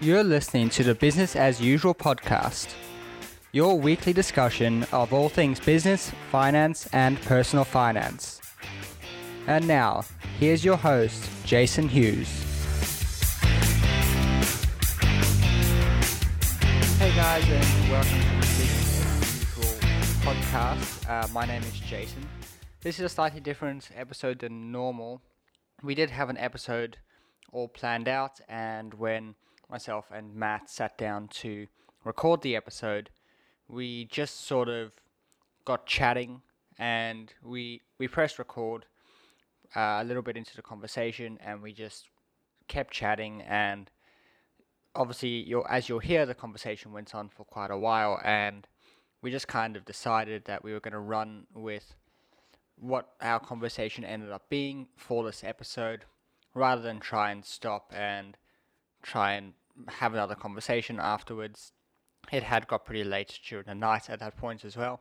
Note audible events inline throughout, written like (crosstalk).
You're listening to the Business as Usual podcast, your weekly discussion of all things business, finance, and personal finance. And now, here's your host, Jason Hughes. Hey guys, and welcome to the Business as Usual podcast. Uh, my name is Jason. This is a slightly different episode than normal. We did have an episode all planned out, and when myself and Matt sat down to record the episode, we just sort of got chatting and we we pressed record uh, a little bit into the conversation and we just kept chatting. And obviously you'll, as you'll hear the conversation went on for quite a while and we just kind of decided that we were going to run with what our conversation ended up being for this episode rather than try and stop and try and have another conversation afterwards. It had got pretty late during the night at that point as well.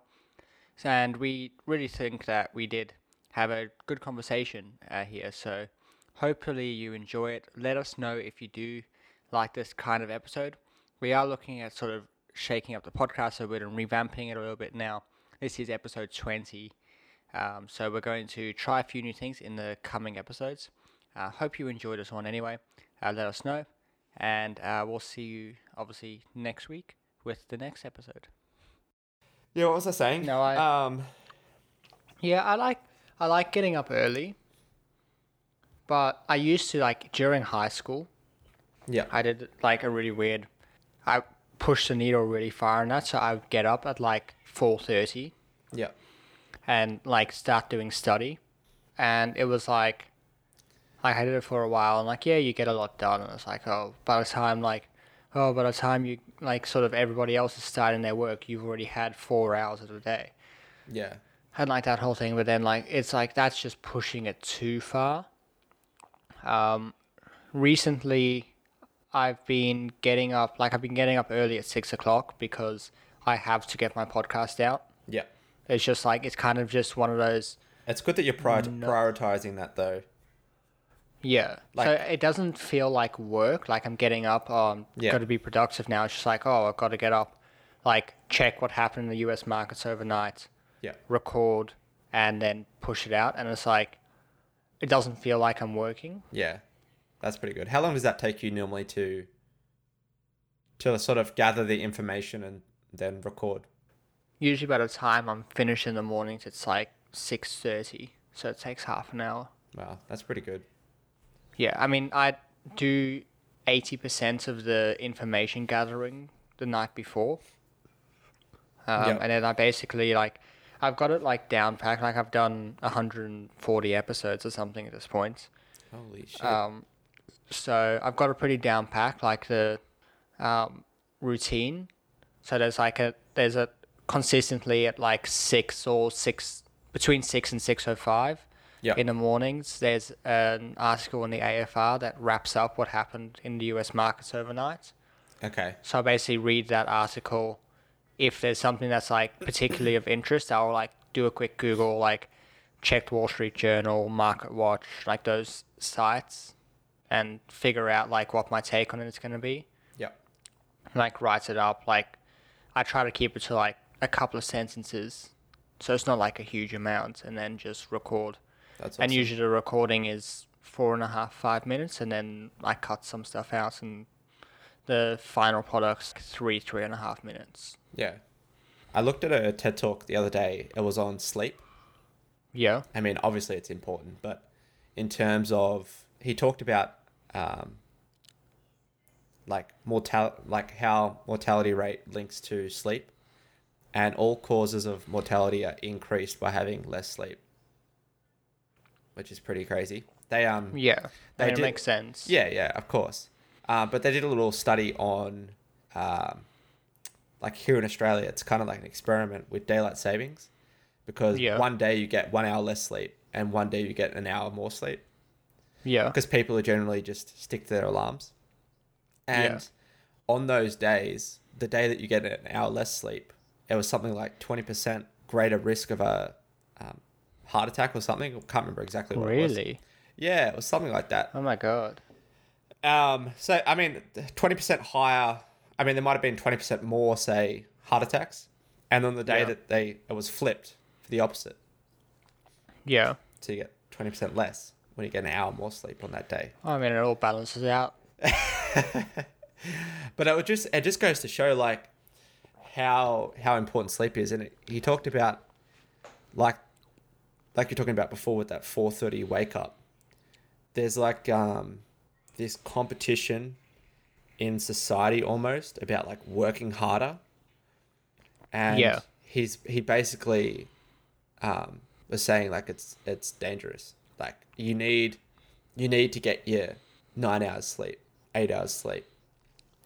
And we really think that we did have a good conversation uh, here. So hopefully you enjoy it. Let us know if you do like this kind of episode. We are looking at sort of shaking up the podcast a bit and revamping it a little bit now. This is episode 20. Um, so we're going to try a few new things in the coming episodes. Uh, hope you enjoyed this one anyway. Uh, let us know and uh, we'll see you obviously next week with the next episode. Yeah, what was I saying? No, I- um, Yeah, I like I like getting up early, but I used to like during high school. yeah, I did like a really weird. I pushed the needle really far and that, so I would get up at like four thirty yeah, and like start doing study, and it was like, like I did it for a while and like yeah, you get a lot done, and it's like oh, by the time like, oh, by the time you like sort of everybody else is starting their work, you've already had four hours of the day. yeah, and like that whole thing, but then like it's like that's just pushing it too far. Um, recently, I've been getting up like I've been getting up early at six o'clock because I have to get my podcast out. yeah. It's just like it's kind of just one of those. It's good that you're prior- No. prioritizing that though. Yeah. so it doesn't feel like work. Like I'm getting up. Oh, I'm Yeah. got to be productive now. It's just like oh, I've got to get up, like check what happened in the U.S. markets overnight. Yeah, record and then push it out and it's like it doesn't feel like I'm working. yeah. That's pretty good. How long does that take you normally to to sort of gather the information and then record? Usually by the time I'm finished in the mornings it's like 6:30, so it takes half an hour. Wow, that's pretty good. Yeah, I mean I do 80% of the information gathering the night before. Um, Yeah. and then I basically like I've got it like down packed like I've done 140 episodes or something at this point. Holy shit. Um, so I've got a pretty down pack, like the um, routine. So there's like a there's a consistently at like six or six between six and six o five. Yeah. In the mornings, there's an article in the AFR that wraps up what happened in the U.S. markets overnight. okay. So I basically read that article. If there's something that's like particularly of interest, I'll like do a quick Google, like check Wall Street Journal, Market Watch, like those sites, and figure out like what my take on it is going to be. Yeah. Like write it up. Like I try to keep it to like a couple of sentences, so it's not like a huge amount, and then just record. That's And usually the recording is four and a half, five minutes, and then I cut some stuff out, and the final product's three, three and a half minutes. yeah. I looked at a TED talk the other day. It was on sleep. Yeah. I mean, obviously it's important, but in terms of he talked about um, like mortal like how mortality rate links to sleep, and all causes of mortality are increased by having less sleep, which is pretty crazy. They um Yeah. They did- makes sense. yeah yeah of course, uh, but they did a little study on um, like here in Australia, it's kind of like an experiment with daylight savings, because Yeah. one day you get one hour less sleep, and one day you get an hour more sleep. Yeah. because people are generally just stick to their alarms. And Yeah. on those days, the day that you get an hour less sleep, it was something like twenty percent greater risk of a um, heart attack or something. I can't remember exactly what it was. Really? Yeah, it was something like that. Oh my god. Um, so I mean, twenty percent higher. I mean, there might have been twenty percent more, say, heart attacks, and on the day Yeah. that they it was flipped for the opposite, Yeah. so you get twenty percent less when you get an hour more sleep on that day. I mean, it all balances out. (laughs) But it would just it just goes to show like how how important sleep is, and it, he talked about like like you're talking about before with that four thirty wake up. There's like um this competition in society almost about like working harder, and Yeah. he's he basically um was saying like it's it's dangerous. Like you need you need to get your nine hours sleep, eight hours sleep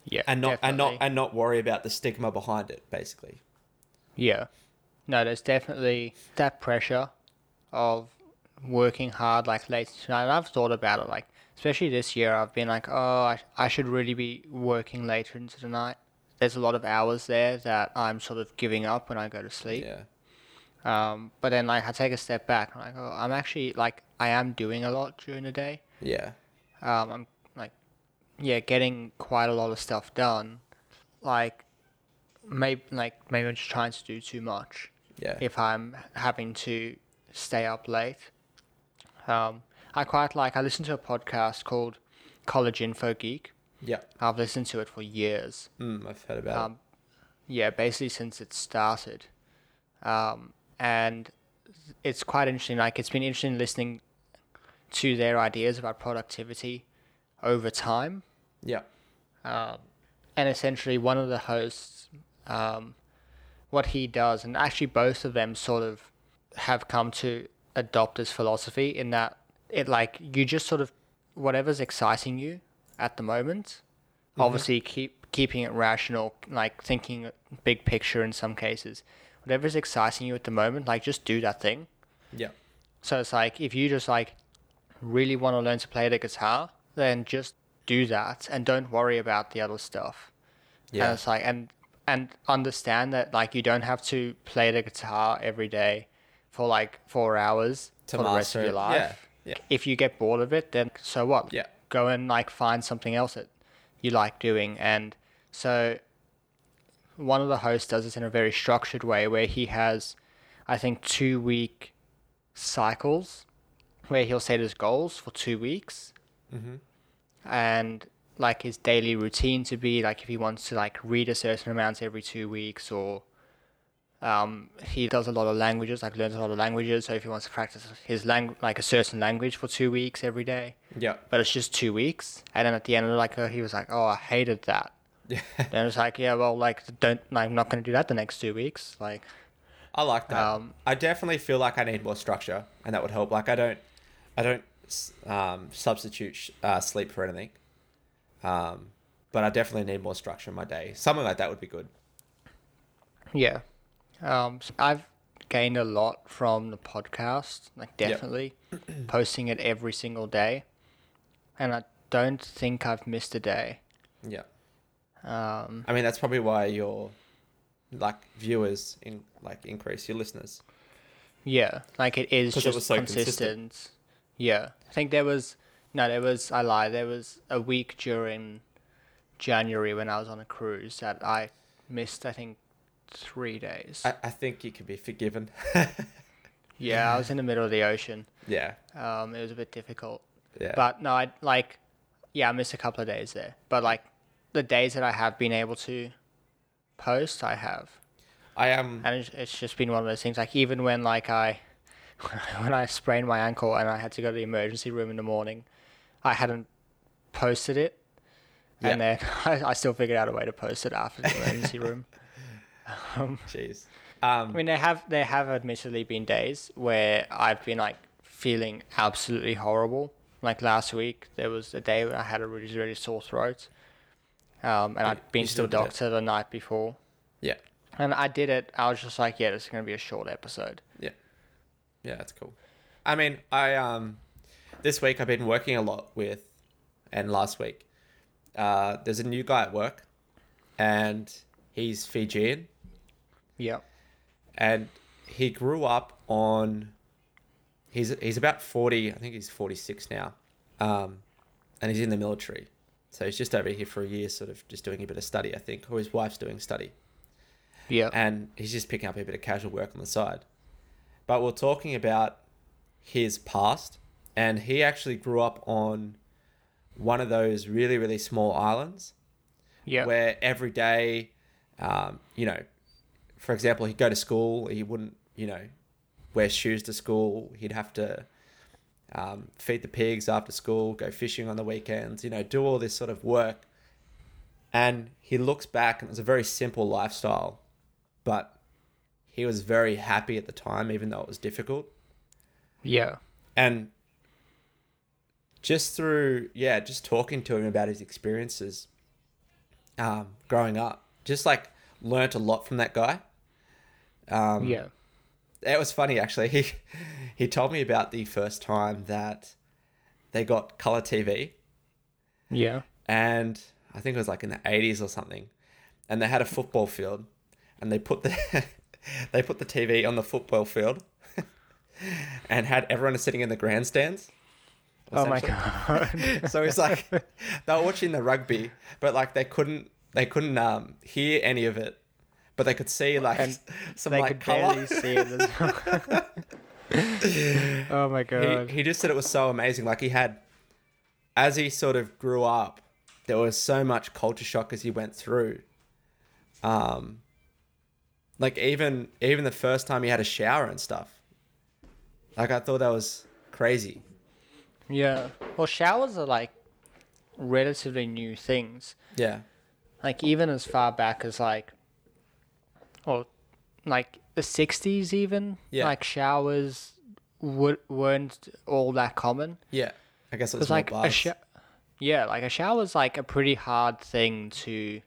Yeah. and not and not and not worry about the stigma behind it basically Yeah. No, there's definitely that pressure of working hard like late tonight. And I've thought about it, like, especially this year, I've been like, oh, I, I should really be working later into the night. There's a lot of hours there that I'm sort of giving up when I go to sleep. yeah Um, but then, like, I take a step back. I'm like, oh, I'm actually, like, I am doing a lot during the day. yeah Um, I'm, like, yeah, getting quite a lot of stuff done. Like, maybe, like, maybe I'm just trying to do too much yeah if I'm having to stay up late. Um, I quite like. I listen to a podcast called College Info Geek. yeah I've listened to it for years. mm, i've heard about Um, yeah, basically since it started, um, and it's quite interesting. Like it's been interesting listening to their ideas about productivity over time. yeah Um, and essentially, one of the hosts, um, what he does, and actually both of them sort of have come to adopt this philosophy in that it like you just sort of whatever's exciting you at the moment, mm-hmm. obviously keep keeping it rational, like thinking big picture in some cases. Whatever's exciting you at the moment, like just do that thing. yeah So it's like if you just like really want to learn to play the guitar, then just do that and don't worry about the other stuff. And yeah it's like and and understand that like you don't have to play the guitar every day for like four hours To for the rest of your life. Yeah, yeah. If you get bored of it, then so what? Yeah. Go and like find something else that you like doing. And so one of the hosts does this in a very structured way where he has I think two week cycles where he'll set his goals for two weeks mm-hmm. and like his daily routine to be like if he wants to like read a certain amount every two weeks or um, he does a lot of languages like learns a lot of languages. So if he wants to practice his lang- like a certain language for two weeks every day. Yeah. But it's just two weeks. And then at the end of like uh, he was like oh i hated that. Yeah. (laughs) Then it's like yeah well like don't like, i'm not going to do that the next two weeks. Like i like that. Um, i definitely feel like i need more structure and that would help. Like i don't i don't um, substitute sh- uh, sleep for anything. Um, but i definitely need more structure in my day. Something like that would be good. Yeah. Um, I've gained a lot from the podcast, like Yep. definitely (clears throat) posting it every single day. And I don't think I've missed a day. yeah Um, i mean that's probably why your like viewers in like increase your listeners yeah, like it is it just was so consistent. consistent. Yeah. I think there was, no, there was, I lie. there was a week during January when I was on a cruise that I missed, I think, three days. I, I think you can be forgiven (laughs) yeah, I was in the middle of the ocean. yeah Um, it was a bit difficult. yeah But no, I like, yeah, I missed a couple of days there. But like, the days that I have been able to post, I have, i am and it's, just been one of those things. Like even when like I, (laughs) when I sprained my ankle and I had to go to the emergency room in the morning, I hadn't posted it, and then (laughs) I, I still figured out a way to post it after the emergency room. Um, jeez I um mean, there have there have admittedly been days where I've been like feeling absolutely horrible. Like last week, there was a day where I had a really really sore throat, um, and I'd been to the still did it. doctor the night before, yeah and I did it. I was just like, yeah, this is gonna be a short episode. Yeah. Yeah, that's cool. I mean, I um, this week I've been working a lot with, and last week, uh, there's a new guy at work, and he's Fijian, Yeah, and he grew up on. He's he's about forty. I think he's forty six now, um, and he's in the military, So he's just over here for a year, sort of just doing a bit of study, I think, or his wife's doing study, Yeah. and he's just picking up a bit of casual work on the side. But we're talking about his past, and he actually grew up on one of those really, really small islands yeah. where every day, um, you know, for example, he'd go to school, he wouldn't, you know, wear shoes to school. He'd have to um, feed the pigs after school, go fishing on the weekends, you know, do all this sort of work. And he looks back and it was a very simple lifestyle, but he was very happy at the time, even though it was difficult. yeah. And just through, yeah, just talking to him about his experiences um, growing up, just like learnt a lot from that guy. Um, Yeah. it was funny actually. (laughs) He he told me about the first time that they got color TV, Yeah. and I think it was like in the eighties or something, and they had a football field, and they put the (laughs) they put the TV on the football field, (laughs) and had everyone sitting in the grandstands. Oh my god. so it's like they were watching the rugby, but like they couldn't they couldn't um hear any of it, but they could see like And (laughs) some they like could color. barely see it as well. (laughs) oh my god. he, he just said it was so amazing. Like he had, as he sort of grew up, there was so much culture shock as he went through. Um, like even even the first time he had a shower and stuff. Like I thought that was crazy. yeah. Well, showers are like relatively new things. Yeah, Like even as far back as like, or like the '60s, even. Yeah. Like showers would weren't all that common. yeah. I guess it's was Because more like a shower, yeah, like a shower shower's like a pretty hard thing to.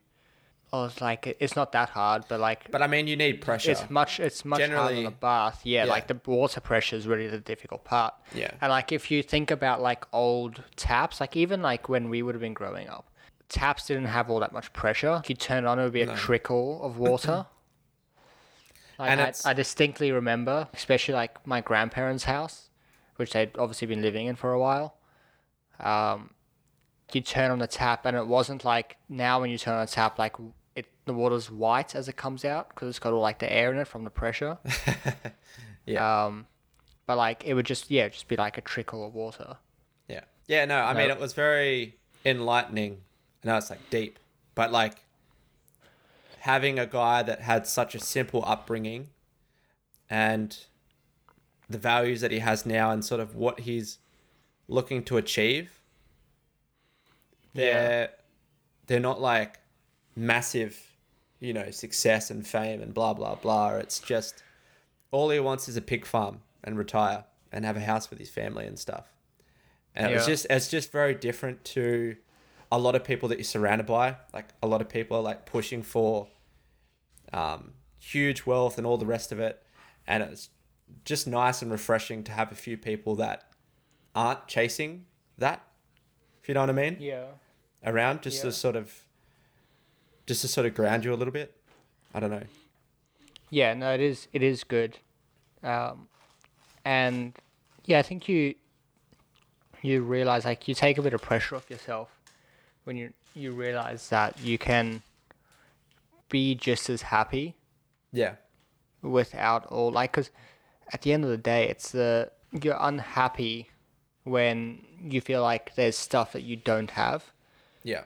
Or it's like it's not that hard, but like But I mean, you need pressure. it's much it's much harder than a bath. Yeah, yeah. like the water pressure is really the difficult part. Yeah. And like if you think about like old taps, like even like when we would have been growing up, taps didn't have all that much pressure. If you turn it on, it would be a No. trickle of water. (laughs) like And I, I distinctly remember, especially like my grandparents' house, which they'd obviously been living in for a while. Um, you turn on the tap, and it wasn't like now when you turn on the tap, like it the water's white as it comes out because it's got all like the air in it from the pressure. (laughs) yeah, Um, but like it would just yeah, just be like a trickle of water. yeah, yeah. No, I mean, it was very enlightening. I know it's like deep, but like having a guy that had such a simple upbringing and the values that he has now and sort of what he's looking to achieve they're they're not like massive you know success and fame and blah blah blah. It's just all he wants is a pig farm and retire and have a house with his family and stuff. And Yeah. just it's just very different to a lot of people that you're surrounded by. Like a lot of people are like pushing for um, huge wealth and all the rest of it and it's just nice and refreshing to have a few people that aren't chasing that if you know what i mean Yeah. around just Yeah. to sort of just to sort of ground you a little bit i don't know Yeah, no, it is. It is good, um, and yeah, I think you you realize like you take a bit of pressure off yourself when you you realize that you can be just as happy yeah without all like because at the end of the day, it's the you're unhappy when you feel like there's stuff that you don't have. yeah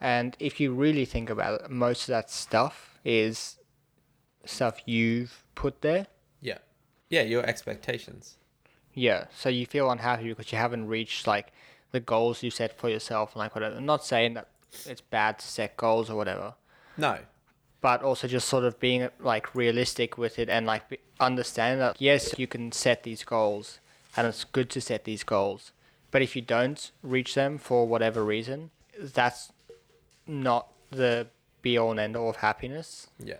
And if you really think about it, most of that stuff is stuff you've put there. yeah yeah your expectations Yeah. So you feel unhappy because you haven't reached like the goals you set for yourself and like whatever. I'm not saying that it's bad to set goals or whatever, no but also just sort of being like realistic with it and like understanding that yes, you can set these goals and it's good to set these goals, but if you don't reach them for whatever reason, that's not the be all and end all of happiness. Yeah.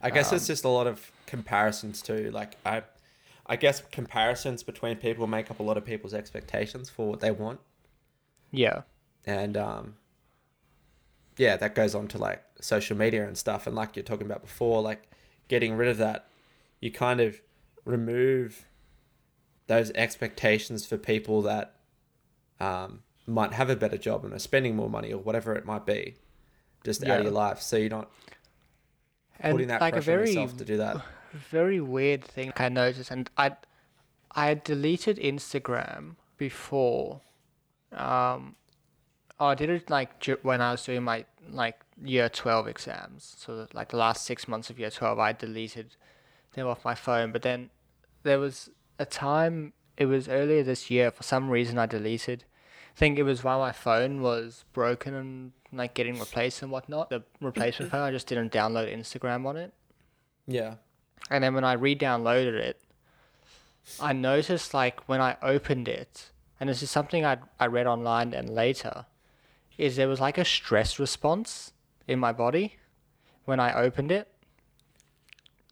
I guess it's just a lot of comparisons too. Like I I guess comparisons between people make up a lot of people's expectations for what they want. Yeah. And um yeah, that goes on to like social media and stuff and like you're talking about before, like getting rid of that, you kind of remove those expectations for people that um might have a better job and are spending more money or whatever it might be, just out of your life. So you're not And putting that like pressure on yourself to do that. (sighs) very weird thing I noticed, and I I deleted Instagram before. Um, oh, I did it like when I was doing my like year twelve exams. So like the last six months of year twelve, I deleted them off my phone. But then there was a time. It was earlier this year. For some reason, I deleted. I think it was while my phone was broken and like getting replaced and whatnot. The replacement phone, I just didn't download Instagram on it. Yeah. And then when I re-downloaded it, I noticed like when I opened it, and this is something I I read online and later, is there was like a stress response in my body when I opened it.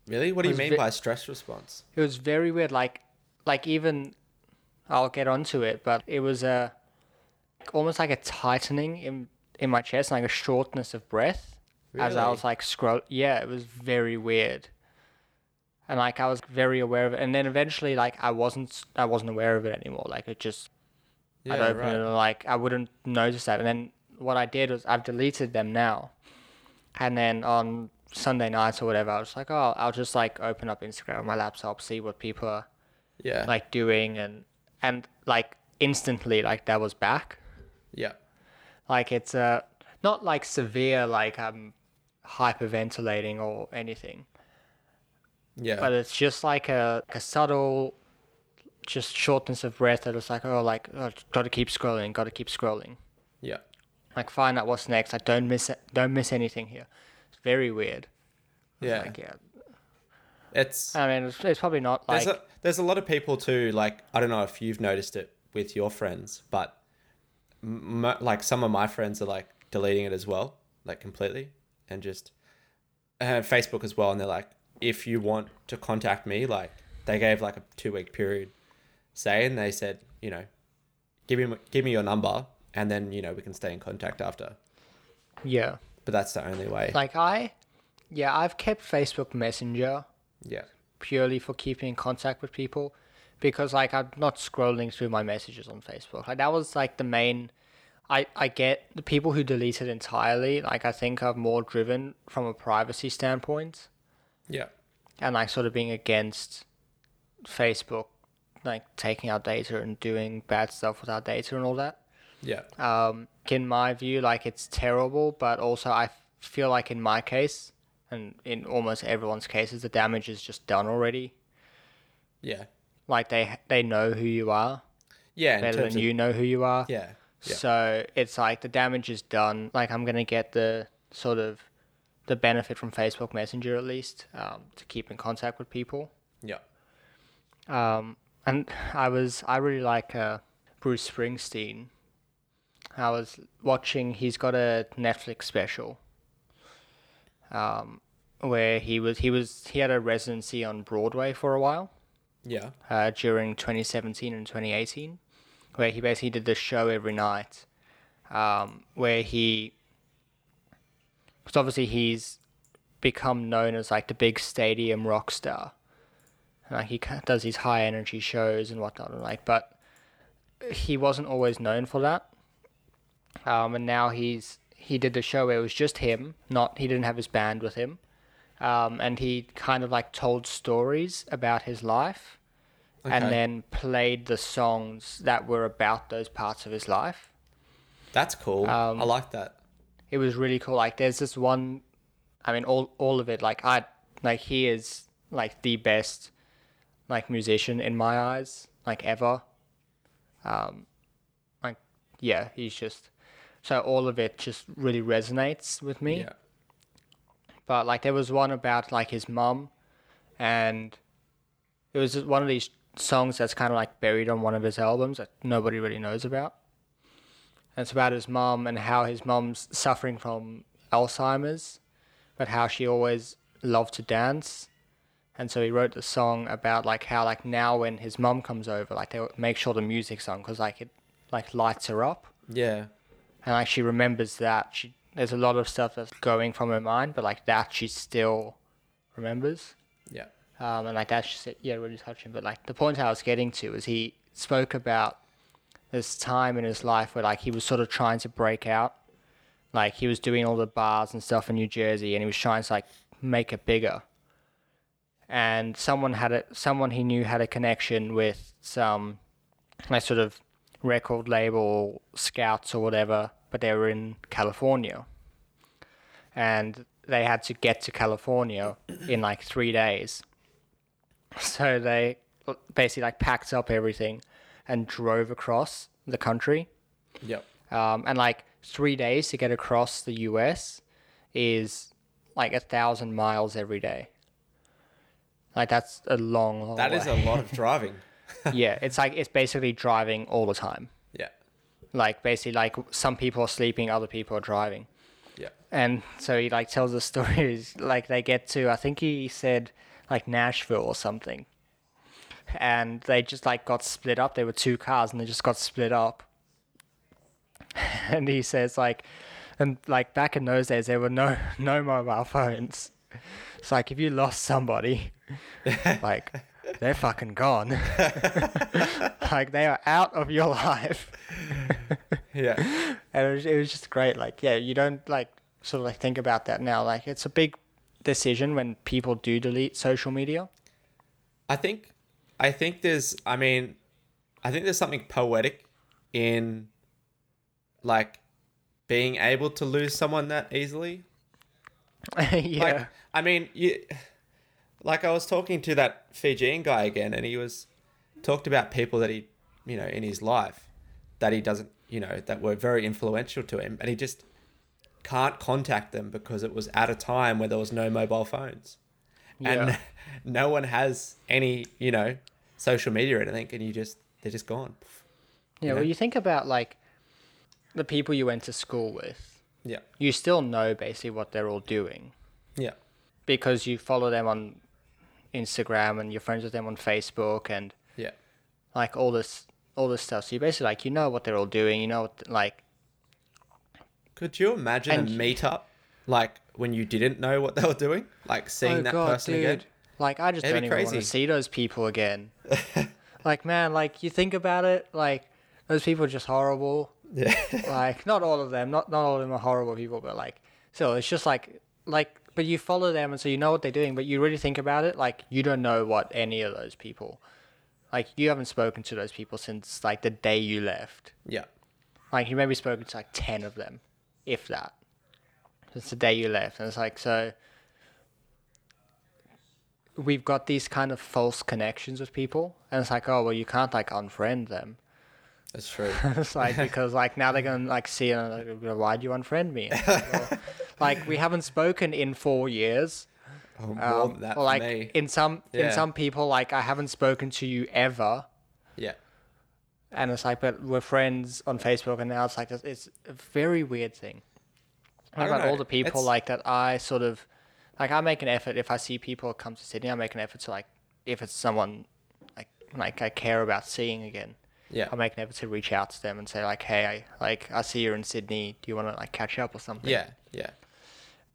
Really? What do you mean ve- by stress response? It was very weird. Like like even I'll get onto it, but it was a almost like a tightening in in my chest, like a shortness of breath as I was like scroll. Yeah, it was very weird. And like I was very aware of it, and then eventually like I wasn't I wasn't aware of it anymore. Like it just I'd Yeah, open right. it and like I wouldn't notice that. And then what I did was I've deleted them now. And then on Sunday nights or whatever, I was like, oh, I'll just like open up Instagram on my laptop, see what people are Yeah. like doing, and and like instantly like that was back. yeah. Like it's uh not like severe like I'm hyperventilating or anything, Yeah. but it's just like a, a subtle just shortness of breath that was like oh like oh, got to keep scrolling, got to keep scrolling. yeah. like find out what's next. Like don't miss it, don't miss anything here. It's very weird. Yeah. Like yeah, It's I mean it's, it's probably not like there's a there's a lot of people too. Like I don't know if you've noticed it with your friends, but m- m- like some of my friends are like deleting it as well, like completely, and just and Facebook as well. And they're like, if you want to contact me, like they gave like a two week period, say, and they said, you know, give me give me your number, and then you know we can stay in contact after. yeah. But that's the only way. Like I, yeah, I've kept Facebook Messenger yeah. purely for keeping in contact with people, because like I'm not scrolling through my messages on Facebook. Like that was like the main. I, I get the people who delete it entirely, like I think are more driven from a privacy standpoint. Yeah. and like sort of being against Facebook, like taking our data and doing bad stuff with our data and all that. Yeah. Um, in my view, like it's terrible, but also I feel like in my case, and in almost everyone's cases, the damage is just done already. Yeah. Like they they know who you are Yeah. Better than of, you know who you are. Yeah. Yeah. So it's like the damage is done. Like I'm gonna get the sort of the benefit from Facebook Messenger at least um, to keep in contact with people. Yeah. Um, and I was I really like uh, Bruce Springsteen. I was watching. He's got a Netflix special. Um, where he was he was he had a residency on Broadway for a while. Yeah. Uh, during 2017 and 2018, where he basically did the show every night. Um, where he, because obviously he's become known as like the big stadium rock star. Like he does these high energy shows and whatnot, and like, but he wasn't always known for that. Um, and now he's he did the show where it was just him, not he didn't have his band with him, um, and he kind of like told stories about his life, Okay. and then played the songs that were about those parts of his life That's cool. Um, I like that. it was really cool. Like there's this one, I mean, all all of it. Like I like he is like the best like musician in my eyes, like ever. Um, like yeah, he's just so all of it just really resonates with me. Yeah. But like there was one about like his mum, and it was just one of these songs that's kind of like buried on one of his albums that nobody really knows about. And it's about his mum and how his mum's suffering from Alzheimer's, but how she always loved to dance. And so he wrote the song about like how like now when his mom comes over, like they make sure the music's on because like it like lights her up Yeah. and like she remembers that she there's a lot of stuff that's going from her mind but like that she still remembers Yeah. um and like that's just yeah really touching but like the point i was getting to is he spoke about this time in his life where like he was sort of trying to break out. Like he was doing all the bars and stuff in New Jersey, and he was trying to like make it bigger. And someone had a someone he knew had a connection with some like sort of record label scouts or whatever, but they were in California. And they had to get to California in like three days. So they basically like packed up everything and drove across the country. Yep. Um, and like three days to get across the US is like a thousand miles every day. Like that's a long, long That way. is a lot of (laughs) driving. yeah, it's like it's basically driving all the time. Yeah. Like basically, like some people are sleeping, other people are driving, Yeah. and so he like tells the (laughs) stories. Like they get to, I think he said like Nashville or something, and they just like got split up. There were two cars, and they just got split up. (laughs) and he says like, and like back in those days, there were no no mobile phones. It's like if you lost somebody, (laughs) like they're fucking gone. (laughs) like they are out of your life. Yeah. And it was, it was just great. Like, yeah, you don't like sort of like think about that now. Like, it's a big decision when people do delete social media. I think I think there's I mean I think there's something poetic in like being able to lose someone that easily. (laughs) yeah. Like I mean you like I was talking to that Fijian guy again and he was talked about people that he you know in his life that he doesn't you know that were very influential to him and he just can't contact them because it was at a time where there was no mobile phones. And (laughs) no one has any you know social media or anything and you just they're just gone. Yeah. you Well, you think about like the people you went to school with, yeah. You still know basically what they're all doing. Yeah because you follow them on Instagram and you're friends with them on Facebook and yeah like all this all this stuff. So you basically like you know what they're all doing. You know what like could you imagine And- a meetup like when you didn't know what they were doing like seeing oh that god, person dude. again Like I just That'd don't even want to see those people again. (laughs) like man, like you think about it, like those people are just horrible. yeah like not all of them, not not all of them are horrible people, but like so it's just like like. But you follow them, and so you know what they're doing. But you really think about it, like you don't know what any of those people, like you haven't spoken to those people since like the day you left. yeah Like you maybe spoken to like ten of them, if that. Since the day you left, and it's like so. We've got these kind of false connections with people, and it's like, oh well, you can't like unfriend them. that's true (laughs) it's like (laughs) because like now they're gonna like see it and they're why'd you unfriend me? Like, well, (laughs) like we haven't spoken in four years. oh, more Um, that like me in some in some people like I haven't spoken to you ever. yeah And it's like, but we're friends on Facebook, and now it's like it's, it's a very weird thing. I about know, all the people it's- like that? I sort of like I make an effort if I see people come to Sydney. I make an effort to like if it's someone like like I care about seeing again. yeah I make an effort to reach out to them and say like, hey, I like I see you're in Sydney. Do you want to like catch up or something? yeah yeah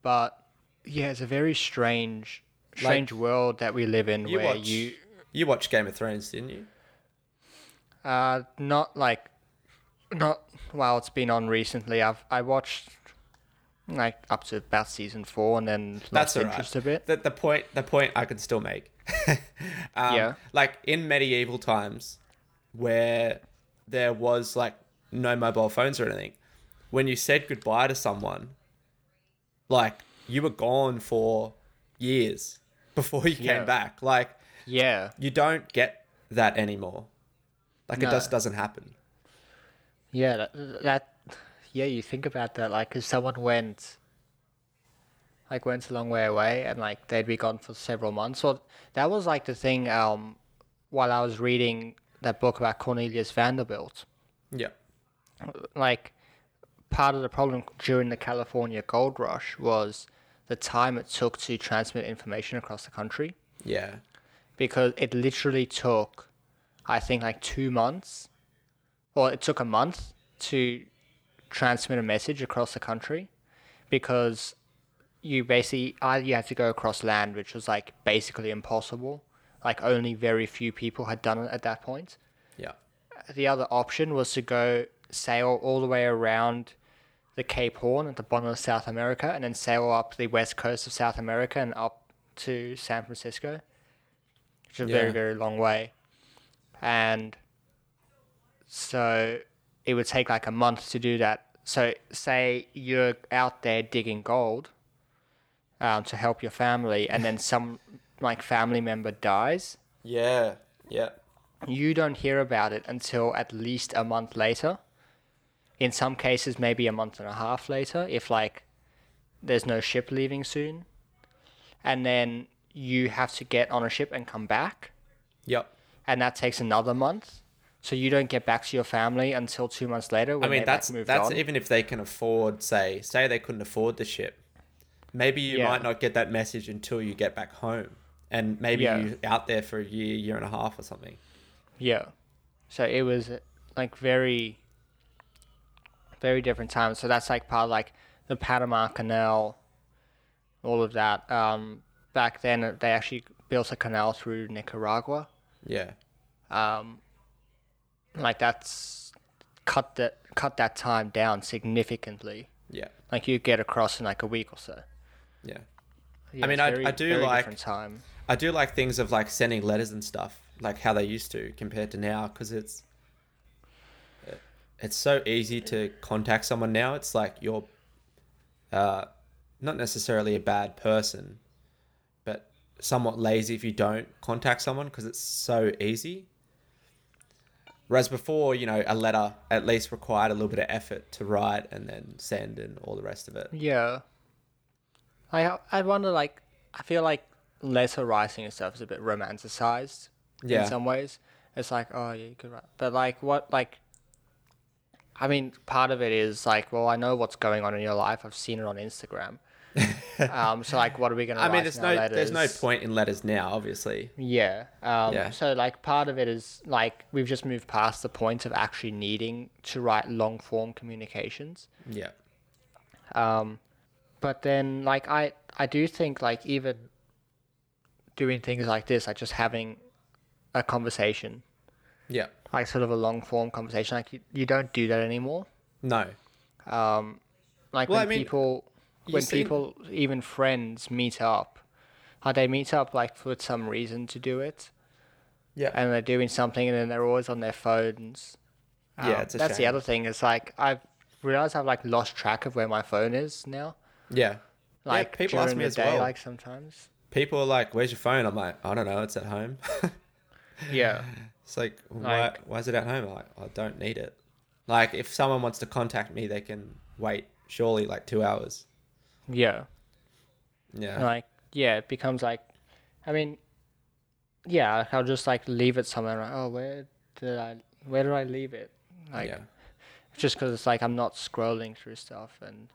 But yeah, it's a very strange, strange world that we live in you where watch you you watched game of thrones didn't you uh not like not while it's been on recently. I've I watched like up to about season four and then lost That's all right. interest a bit. The, the point the point I can still make. (laughs) um, Yeah. Like in medieval times, where there was like no mobile phones or anything, when you said goodbye to someone, like you were gone for years (laughs) before you Yeah. came back. Like Yeah, you don't get that anymore. Like No. it just doesn't happen. yeah, that, that yeah. You think about that, like, if someone went, like, went a long way away, and like they'd be gone for several months. Or that was like the thing. Um, while I was reading that book about Cornelius Vanderbilt, Yeah. like part of the problem during the California gold rush was the time it took to transmit information across the country Yeah. because it literally took I think like 2 months or it took a month to transmit a message across the country because you basically either you had to go across land which was like basically impossible like only very few people had done it at that point Yeah. the other option was to go sail all the way around the Cape Horn at the bottom of South America, and then sail up the west coast of South America and up to San Francisco, which is a very very long way, and so it would take like a month to do that. So say you're out there digging gold um, to help your family, and then some like family member dies Yeah. Yeah. you don't hear about it until at least a month later. In some cases, maybe a month and a half later, if like there's no ship leaving soon. And then you have to get on a ship and come back, Yep. and that takes another month. So you don't get back to your family until two months later. I mean, that's that's on. even if they can afford, say, say they couldn't afford the ship. Maybe you Yeah. might not get that message until you get back home, and maybe Yeah. you're out there for a year, year and a half, or something. Yeah. So it was like very, very different times. So that's like part of like the Panama Canal, all of that. Um, back then uh, they actually built a canal through Nicaragua. Yeah. Um, like that's cut that cut that time down significantly. Yeah. Like you get across in like a week or so. Yeah. Yeah, mean, I- very- I do like- time. I do like things of like sending letters and stuff, like how they used to compared to now, because it's it's so easy to contact someone now. It's like you're uh, not necessarily a bad person, but somewhat lazy if you don't contact someone because it's so easy. Whereas before, you know, a letter at least required a little bit of effort to write and then send and all the rest of it. Yeah. I I wonder like I feel like letter writing and stuff is a bit romanticized Yeah. in some ways. It's like oh yeah you could write, but like what like. I mean, part of it is like, well, I know what's going on in your life. I've seen it on Instagram. (laughs) um, so like, what are we gonna? I mean, there's no our there's no point in letters now, obviously. Yeah. Um, Yeah. So like part of it is like we've just moved past the point of actually needing to write long form communications. Yeah. Um, but then like I I do think like even doing things like this, like just having a conversation, Yeah. Like sort of a long form conversation, like you, you don't do that anymore. No. Um, like Well, when I mean, people when see- people even friends meet up, how they meet up like for some reason to do it. Yeah. and they're doing something and then they're always on their phones. Yeah, Um, it's a that's the other thing. It's like I've realized I've like lost track of where my phone is now. yeah. Like yeah, people ask me the as day, well. like sometimes. people are like, "Where's your phone?" I'm like, "I don't know. It's at home." (laughs) Yeah. It's like, why? Like- why is it at home? Like, I don't need it. Like, if someone wants to contact me, they can wait. Surely, like two hours. Yeah. Yeah. Like yeah, it becomes like, I mean, yeah, like, I'll just like leave it somewhere. Like, oh, where did I? Where did I leave it? Like yeah. just because it's like I'm not scrolling through stuff, and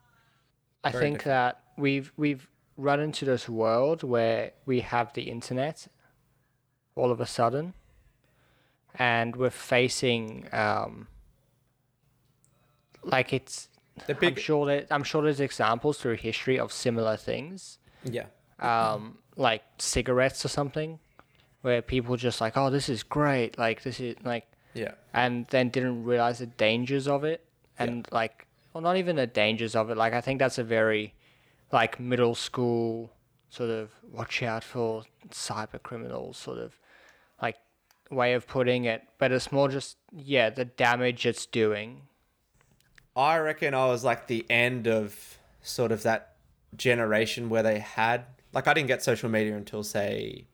I Very think different. that we've we've run into this world where we have the internet all of a sudden, and we're facing um, like it's. The I'm big. sure that I'm sure there's examples through history of similar things, Yeah. um, like cigarettes or something, where people just like, oh, this is great, like this is like Yeah. and then didn't realize the dangers of it and like well not even the dangers of it like i think that's a very like middle school sort of watch out for cyber criminals sort of way of putting it but it's more just yeah the damage it's doing I reckon I was like the end of sort of that generation where they had like I didn't get social media until say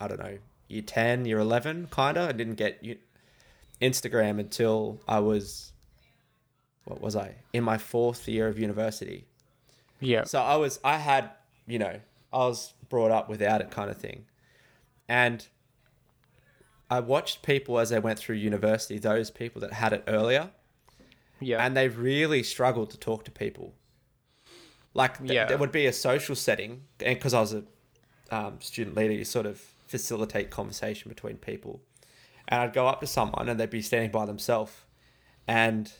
I don't know year ten, year eleven, kinda. I didn't get Instagram until I was what was I in my fourth year of university. yeah So I was I had you know I was brought up without it kind of thing, and I watched people as they went through university. Those people that had it earlier yeah and they really struggled to talk to people. Like th- Yeah. there would be a social setting, and because I was a um, student leader, you sort of facilitate conversation between people. And I'd go up to someone, and they'd be standing by themselves, and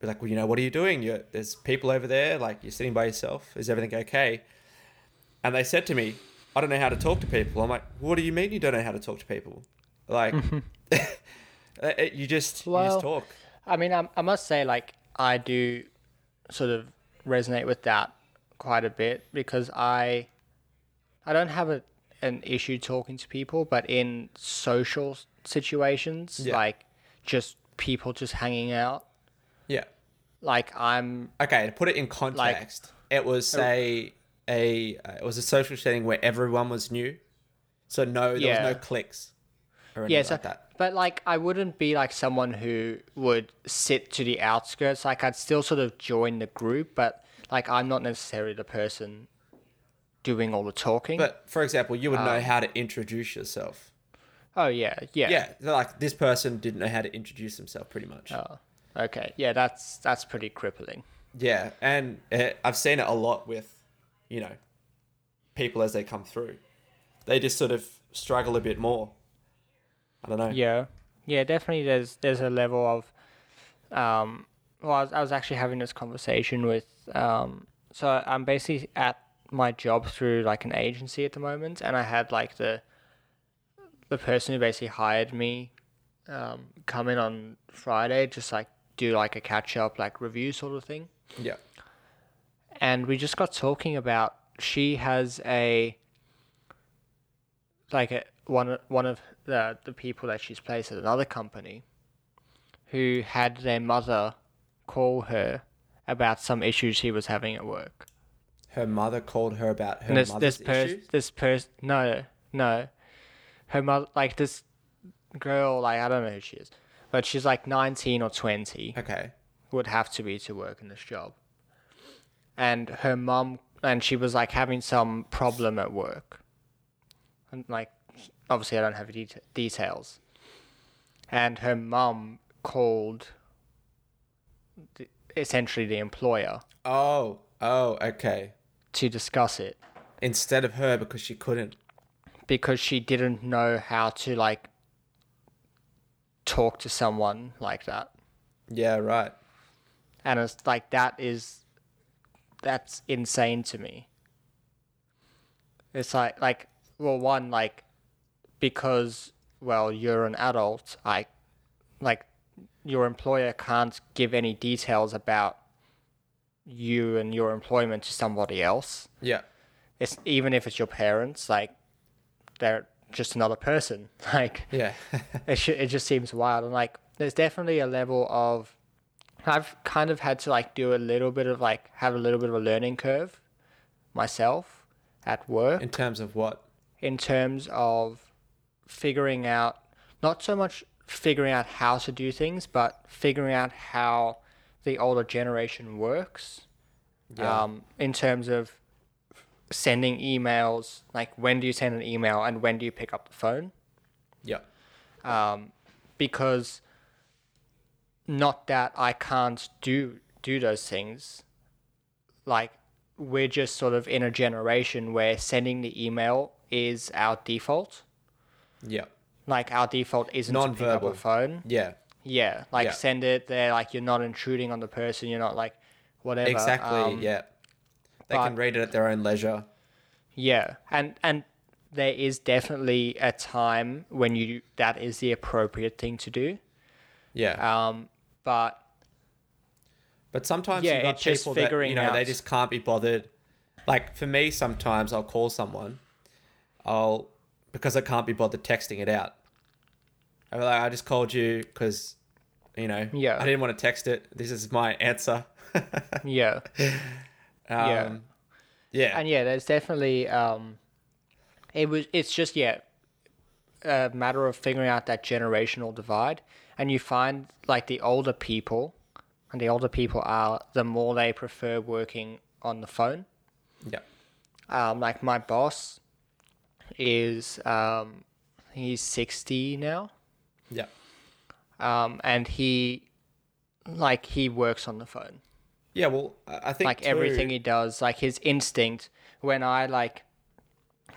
be like, "Well, you know, what are you doing? you there's people over there. Like you're sitting by yourself. Is everything okay?" And they said to me, "I don't know how to talk to people." I'm like, "What do you mean you don't know how to talk to people?" Like, (laughs) Uh, it- you just you just talk. I mean, I, I must say, like, I do sort of resonate with that quite a bit because I, I don't have a, an issue talking to people, but in social situations, Yeah. like just people just hanging out, Yeah. like I'm, Okay, to put it in context, it was say a uh, it was a social setting where everyone was new, so no, there Yeah. was no clicks or anything yeah, like so, that. but like I wouldn't be like someone who would sit to the outskirts. Like I'd still sort of join the group, but like I'm not necessarily the person doing all the talking. But for example, you would Um, know how to introduce yourself. oh yeah, yeah, Yeah, like this person didn't know how to introduce himself, pretty much. Oh, okay. Yeah, that's that's pretty crippling. Yeah, and uh, I've seen it a lot with, you know, people as they come through. They just sort of struggle a bit more. I don't know. Yeah, yeah, definitely. There's there's a level of, um, well, I was, I was actually having this conversation with, um, so I'm basically at my job through like an agency at the moment, and I had like the, the person who basically hired me, um, come in on Friday, just like do like a catch up, like review sort of thing. Yeah. and we just got talking about she has a like a, one uh, one of the the people that she's placed at another company who had their mother call her about some issues she was having at work. Her mother called her about her And this mother's this issues. this person no no her mother like this girl like I don't know who she is but she's like 19 or 20 Okay. would have to be to work in this job. And her mum, and she was like having some problem at work. And like, obviously, I don't have det- details. And her mum called the, essentially the employer Oh. Oh. Okay. to discuss it Instead of her because she couldn't. because she didn't know how to like talk to someone like that. Yeah. Right. and it's like that is that's insane to me it's like like well one like because well you're an adult i like your employer can't give any details about you and your employment to somebody else Yeah. it's even if it's your parents like they're just another person (laughs) like Yeah. (laughs) it sh- it just seems wild and like there's definitely a level of I've kind of had to like do a little bit of like have a little bit of a learning curve myself at work In terms of what? In terms of figuring out not so much figuring out how to do things but figuring out how the older generation works Yeah. um, in terms of sending emails like when do you send an email and when do you pick up the phone yeah. um, because not that I can't do do those things. Like we're just sort of in a generation where sending the email is our default. Yeah. Like our default isn't to pick up a Non-verbal. phone. Yeah. Yeah, like Yeah. send it there. Like you're not intruding on the person. You're not like whatever. Exactly. um, yeah. They can read it at their own leisure. Yeah, and and there is definitely a time when you that is the appropriate thing to do. Yeah. Um, but But sometimes Yeah, you've got people that you know they just can't be bothered. Like for me, sometimes I'll call someone, I'll because I can't be bothered texting it out. I'm like, I just called you because, you know, Yeah. I didn't want to text it. This is my answer. (laughs) yeah. um, yeah, and yeah, there's definitely um, it was. It's just yeah, a matter of figuring out that generational divide, and you find like the older people, and the older people are the more they prefer working on the phone. yeah, Um, like my boss is um, he's sixty now, yeah, um, and he like he works on the phone. yeah. Well, I I think like too- everything he does like his instinct when i like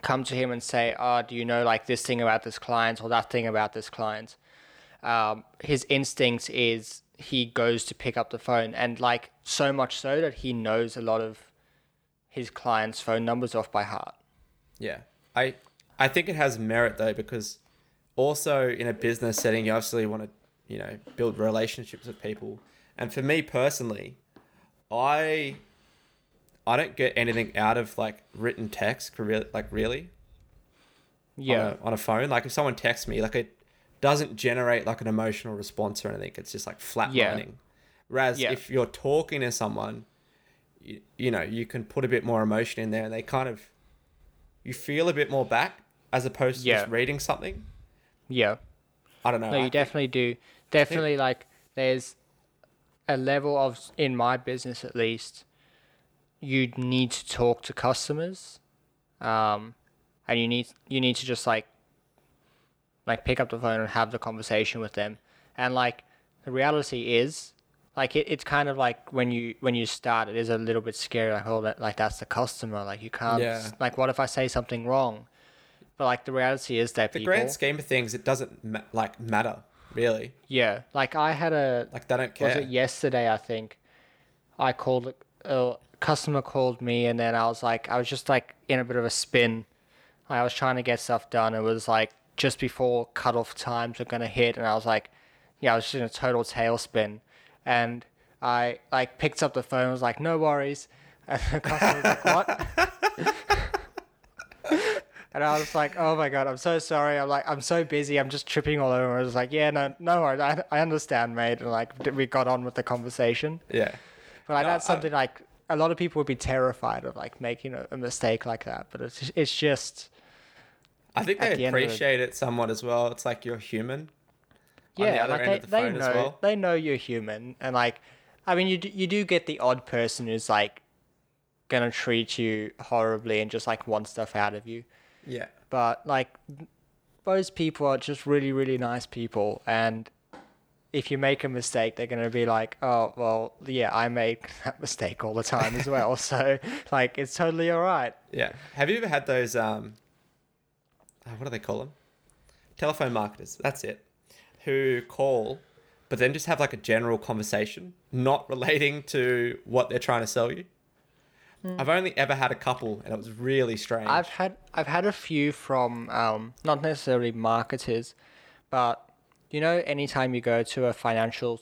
come to him and say oh do you know like this thing about this client or that thing about this client um, his instinct is he goes to pick up the phone and like so much so that he knows a lot of his clients phone numbers off by heart Yeah. I I think it has merit though because also in a business setting you obviously want to you know, build relationships with people. And for me personally, I I don't get anything out of like written text, really, like really. Yeah. On a, on a phone, like if someone texts me, like it doesn't generate like an emotional response or anything. It's just like flatlining. Yeah. Whereas Yeah. if you're talking to someone, you, you know, you can put a bit more emotion in there, and they kind of you feel a bit more back as opposed to Yeah. just reading something. yeah. I don't know. No, I you think- definitely do. Definitely, like, there's a level of, in my business at least, you need to talk to customers, um, and you need you need to just like, like pick up the phone and have the conversation with them. And like, the reality is, like, it, it's kind of like when you when you start, it is a little bit scary. Like, oh, that, like that's the customer. Like, you can't. Yeah. Like, what if I say something wrong? But like, the reality is that the people. grand scheme of things, it doesn't ma- like matter really. Yeah, like I had a Like they don't care. was it yesterday? I think I called uh, a customer called me, and then I was like, I was just like in a bit of a spin. I was trying to get stuff done. It was like just before cutoff times were gonna hit, and I was like, yeah, I was just in a total tailspin, and I like picked up the phone. and was like, no worries, (laughs) and the customer was like, what? (laughs) And I was like, "Oh my god, I'm so sorry. I'm like, I'm so busy. I'm just tripping all over." I was like, "Yeah, no, no worries. I, I understand, mate." And like, we got on with the conversation. yeah. But like, No, that's I- something like a lot of people would be terrified of, like making a, a mistake like that. But it's it's just I think they the end of the- appreciate it somewhat as well. It's like you're human. The yeah, other like they, the they know as well. they know you're human, and like, I mean, you do, you do get the odd person who's like gonna treat you horribly and just like want stuff out of you. Yeah. but like those people are just really really nice people and if you make a mistake they're going to be like oh well yeah i make (laughs) that mistake all the time as well (laughs) so like it's totally all right Yeah. Have you ever had those um uh, what do they call them? Telephone marketers. That's it. Who call but then just have like a general conversation not relating to what they're trying to sell you. I've only ever had a couple and it was really strange. I've had i've had a few from um not necessarily marketers but you know anytime you go to a financial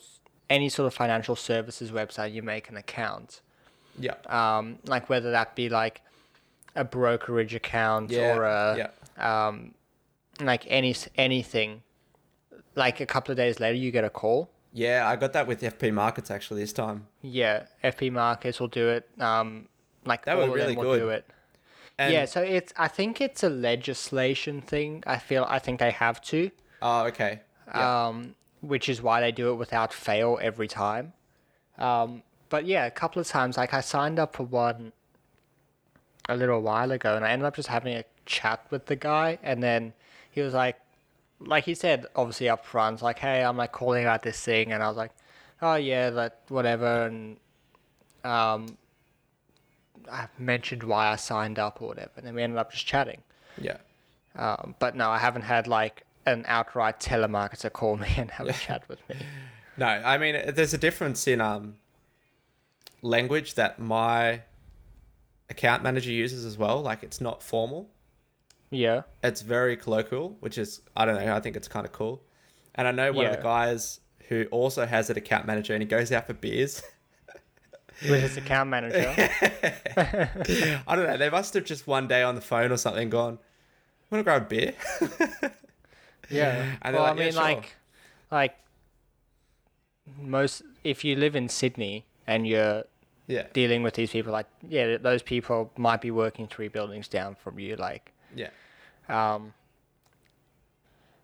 any sort of financial services website you make an account yeah. um like whether that be like a brokerage account Yeah. or a yeah. um, like any anything, like a couple of days later, you get a call. Yeah, I got that with FP Markets actually this time. Yeah, FP Markets will do it. Um, like They all really good. do it. And, yeah, so it's I think it's a legislation thing. I feel I think they have to, Oh, okay. Yeah. um, which is why they do it without fail every time. Um, but yeah, a couple of times, like I signed up for one a little while ago, and I ended up just having a chat with the guy, and then he was like, like he said, obviously up front, like, hey, I'm like calling out this thing, and I was like, oh yeah, that whatever, and um, I mentioned why I signed up or whatever, and then we ended up just chatting. yeah. Um, but no, I haven't had like an outright telemarketer call me (laughs) and have a chat with me. (laughs) No, I mean there's a difference in um language that my account manager uses as well. Like it's not formal. Yeah. It's very colloquial, which is I don't know, I think it's kind of cool. And I know one of the guys who also has an account manager and he goes out for beers. With his account manager. (laughs) I don't know, they must have just one day on the phone or something gone, "Want to grab a beer?" (laughs) Yeah. And well, like, I "Yeah, mean, sure." like, like most, if you live in Sydney and you're yeah. dealing with these people, like, yeah, those people might be working three buildings down from you, like, Yeah. um.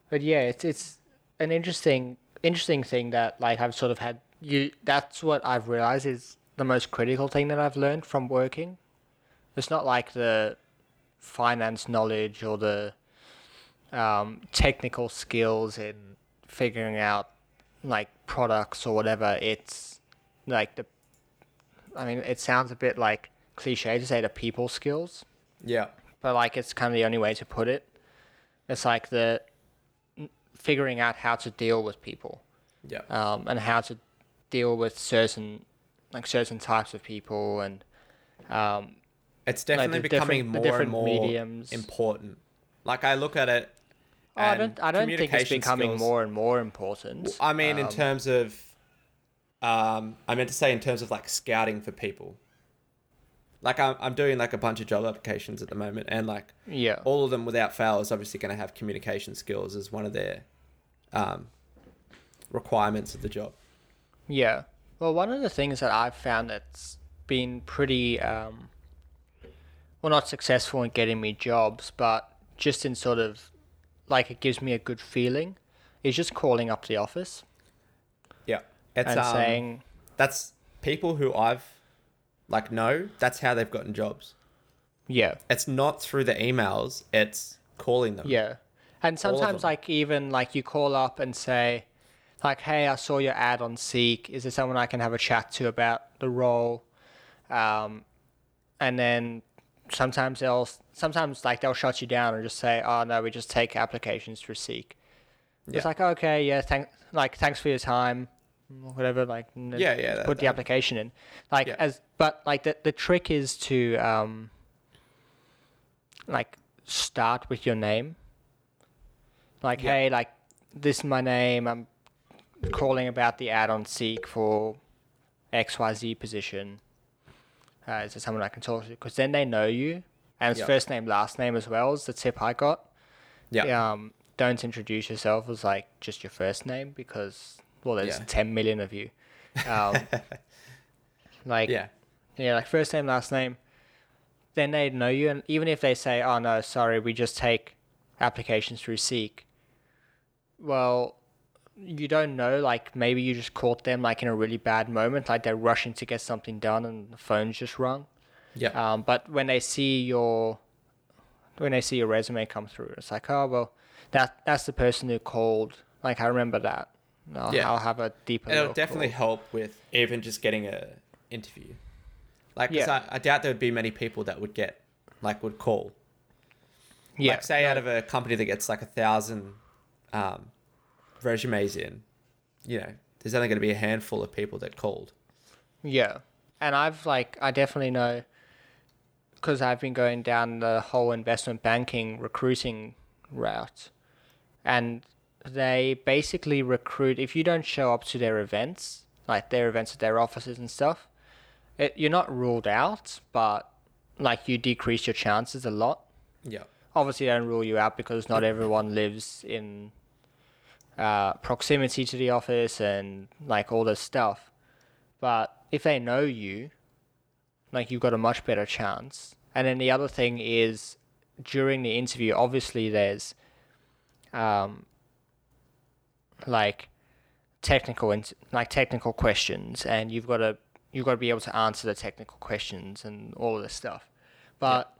But yeah, it's it's an interesting interesting thing that like I've sort of had you. That's what I've realized is the most critical thing that I've learned from working. It's not like the finance knowledge or the um, technical skills in figuring out like products or whatever. It's like the. I mean, it sounds a bit like cliche to say the people skills Yeah. But like it's kind of the only way to put it. It's like the figuring out how to deal with people Yeah. um, and how to deal with certain like certain types of people and um, It's definitely the becoming more and more mediums. important. Like I look at it, Oh, I don't. I don't think it's communication becoming skills- more and more important. I mean, in Um, terms of, um, I meant to say in terms of like scouting for people. Like I'm, I'm doing like a bunch of job applications at the moment, and like yeah, all of them without fail is obviously going to have communication skills as one of their um, requirements of the job. yeah. Well, one of the things that I've found that's been pretty, um, well, not successful in getting me jobs, but just in sort of, like, it gives me a good feeling, is just calling up the office Yeah, it's and um, saying, that's people who I've like no That's how they've gotten jobs. yeah, It's not through the emails. It's calling them. Yeah. And sometimes like even like you call up and say like, Hey, I saw your ad on Seek. Is there someone I can have a chat to about the role? Um and then sometimes they'll sometimes like they'll shut you down and just say, Oh no, we just take applications through Seek. Yeah. It's like, okay, yeah, thank like thanks for your time. Whatever, like n- Yeah, yeah, that- put the that- application in. Like Yeah. as but like the the trick is to um like start with your name. Like, Yeah. hey, like this is my name. I'm calling about the ad on Seek for XYZ position. Uh, is there someone I can talk to? Because then they know you. And it's Yeah. first name, last name as well is the tip I got. Yeah. Um, don't introduce yourself as like just your first name because, well, there's Yeah. 10 million of you. Um, (laughs) like, Yeah. yeah, like first name, last name. Then they know you, and even if they say, "Oh no, sorry, we just take applications through Seek," well, you don't know. Like maybe you just caught them like in a really bad moment, like they're rushing to get something done, and the phone's just rung. Yeah. Um, but when they see your when they see your resume come through, it's like, oh well, that that's the person who called. Like I remember that. I'll, Yeah. I'll have a deeper. And it'll definitely help with even just getting a interview. Like, Yeah. I, I doubt there would be many people that would get, like, would call. yeah. Like, say out of a company that gets like a thousand um, resumes in, you know, there's only going to be a handful of people that called. Yeah, and I've like I definitely know because I've been going down the whole investment banking recruiting route, and they basically recruit if you don't show up to their events, like their events at their offices and stuff. It, you're not ruled out, but like you decrease your chances a lot. Yeah. Obviously, they don't rule you out because not everyone lives in uh, proximity to the office and like all this stuff. But if they know you, like you've got a much better chance. And then the other thing is during the interview, obviously there's um, like technical and like technical questions, and you've got to you've got to be able to answer the technical questions and all of this stuff. But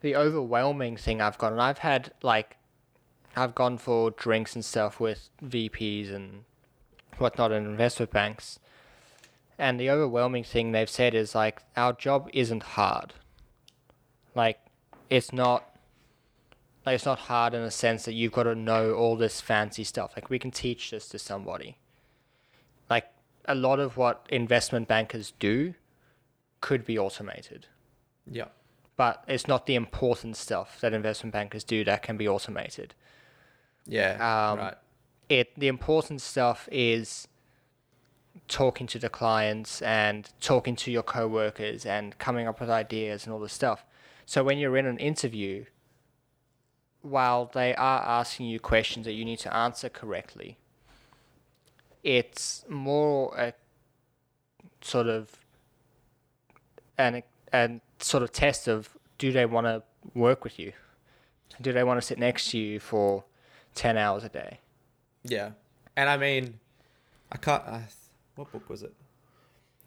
the overwhelming thing I've got, and I've had like I've gone for drinks and stuff with VPs and whatnot in investment banks. And the overwhelming thing they've said is like our job isn't hard. Like it's not like it's not hard in the sense that you've got to know all this fancy stuff. Like we can teach this to somebody. Like a lot of what investment bankers do could be automated Yeah. but it's not the important stuff that investment bankers do that can be automated. Yeah. Um, right. It the important stuff is talking to the clients and talking to your coworkers and coming up with ideas and all this stuff. So when you're in an interview, while they are asking you questions that you need to answer correctly, it's more a sort of an an sort of test of do they want to work with you? Do they want to sit next to you for ten hours a day? Yeah. And I mean, I can't. What book was it?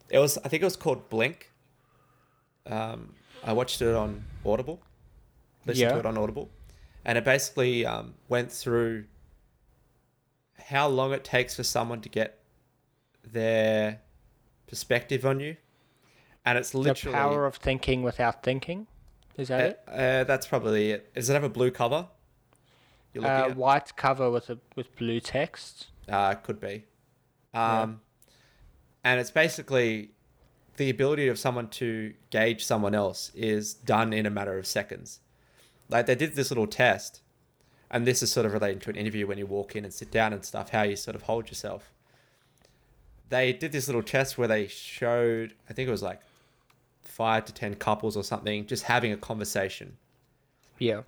It was. I think it was called Blink. Um, I watched it on Audible. Listened Yeah. to it on Audible, and it basically um, went through how long it takes for someone to get their perspective on you, and it's literally the power of thinking without thinking. Is that uh, it? uh, that's probably it. Does it have a blue cover? You're Uh, at? white cover with a with blue text. Uh, could be. Um, And it's basically the ability of someone to gauge someone else is done in a matter of seconds. Like they did this little test and this is sort of relating to an interview when you walk in and sit down and stuff, how you sort of hold yourself. They did this little test where they showed, I think it was like five to 10 couples or something, just having a conversation. Yeah.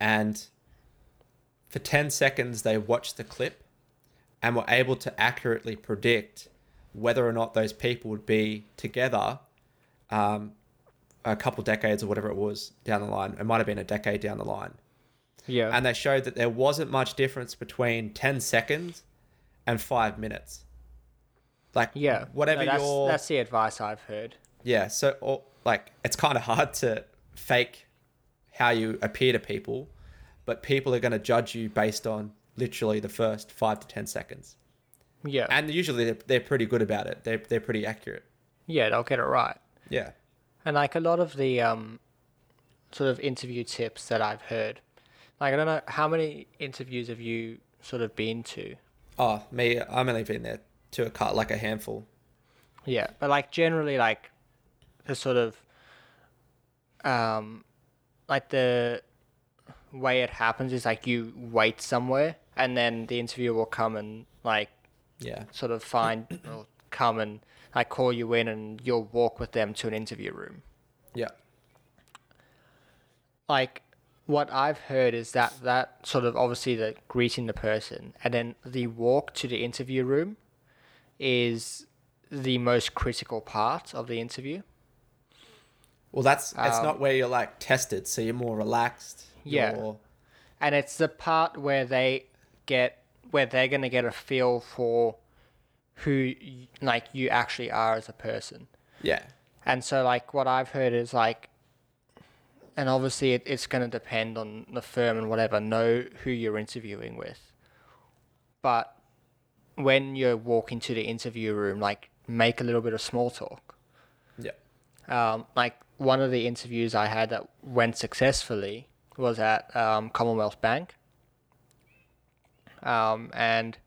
And for 10 seconds, they watched the clip and were able to accurately predict whether or not those people would be together um, a couple decades or whatever it was down the line. It might have been a decade down the line. Yeah. And they showed that there wasn't much difference between 10 seconds and five minutes. Like, yeah. whatever No, that's, your. That's the advice I've heard. Yeah, so or, like it's kind of hard to fake how you appear to people, but people are going to judge you based on literally the first five to ten seconds, Yeah. and usually they're, they're pretty good about it. They're they're pretty accurate. yeah, they'll get it right. Yeah. And like a lot of the um, sort of interview tips that I've heard, like I don't know how many interviews have you sort of been to? Oh, me, I'm only been there to a cut like a handful. Yeah, but like generally, like the sort of um, like the way it happens is like you wait somewhere, and then the interviewer will come and like Yeah. sort of find or come and like call you in, and you'll walk with them to an interview room. Yeah. like what I've heard is that that sort of obviously the greeting the person and then the walk to the interview room is the most critical part of the interview. Well, that's it's Um, not where you're like tested, so you're more relaxed. Yeah. You're- And it's the part where they get where they're going to get a feel for who like you actually are as a person. yeah. And so, like, what I've heard is like, and obviously it, it's going to depend on the firm and whatever, know who you're interviewing with. But when you're walking to the interview room, like, make a little bit of small talk. Yeah. Um, like, one of the interviews I had that went successfully was at um, Commonwealth Bank. Um, and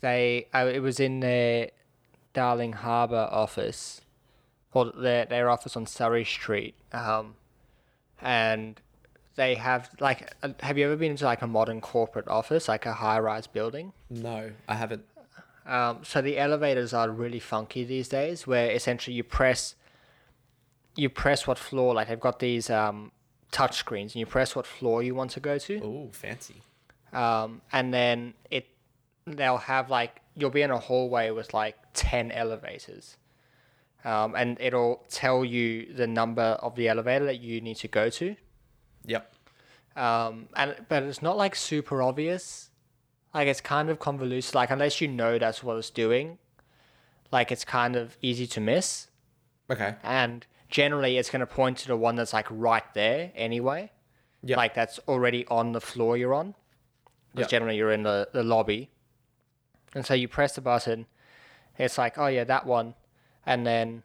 they, I, it was in their Darling Harbour office, or their their office on Sussex Street. Um, and they have like, uh, have you ever been to like a modern corporate office, like a high rise building? No, I haven't. Um, so the elevators are really funky these days, where essentially you press, you press what floor. Like they've got these um, touch screens, and you press what floor you want to go to Oh, fancy. um, and then it they'll have like you'll be in a hallway with like 10 elevators um, and it'll tell you the number of the elevator that you need to go to Yep. um, and but it's not like super obvious like it's kind of convoluted like unless you know that's what it's doing like it's kind of easy to miss Okay. and generally it's going to point to the one that's like right there anyway Yep. like that's already on the floor you're on because Yep. generally you're in the, the lobby and so you press the button it's like oh yeah that one and then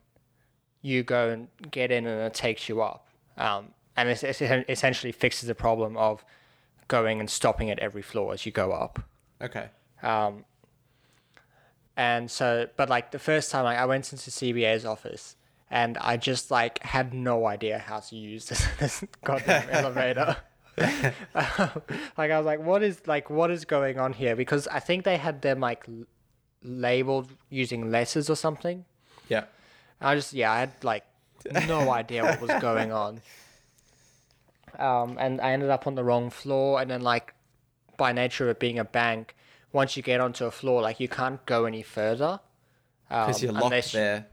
you go and get in and it takes you up um, and it, it essentially fixes the problem of going and stopping at every floor as you go up Okay. um, and so, but like the first time like, I went into CBA's office and I just like had no idea how to use (laughs) this, this goddamn elevator. (laughs) (laughs) like I was like, what is like what is going on here? Because I think they had them like l- labeled using letters or something. Yeah. I just yeah, I had like no (laughs) idea what was going on. Um, and I ended up on the wrong floor, and then like by nature of it being a bank, once you get onto a floor, like you can't go any further. Because um, you're locked unless there.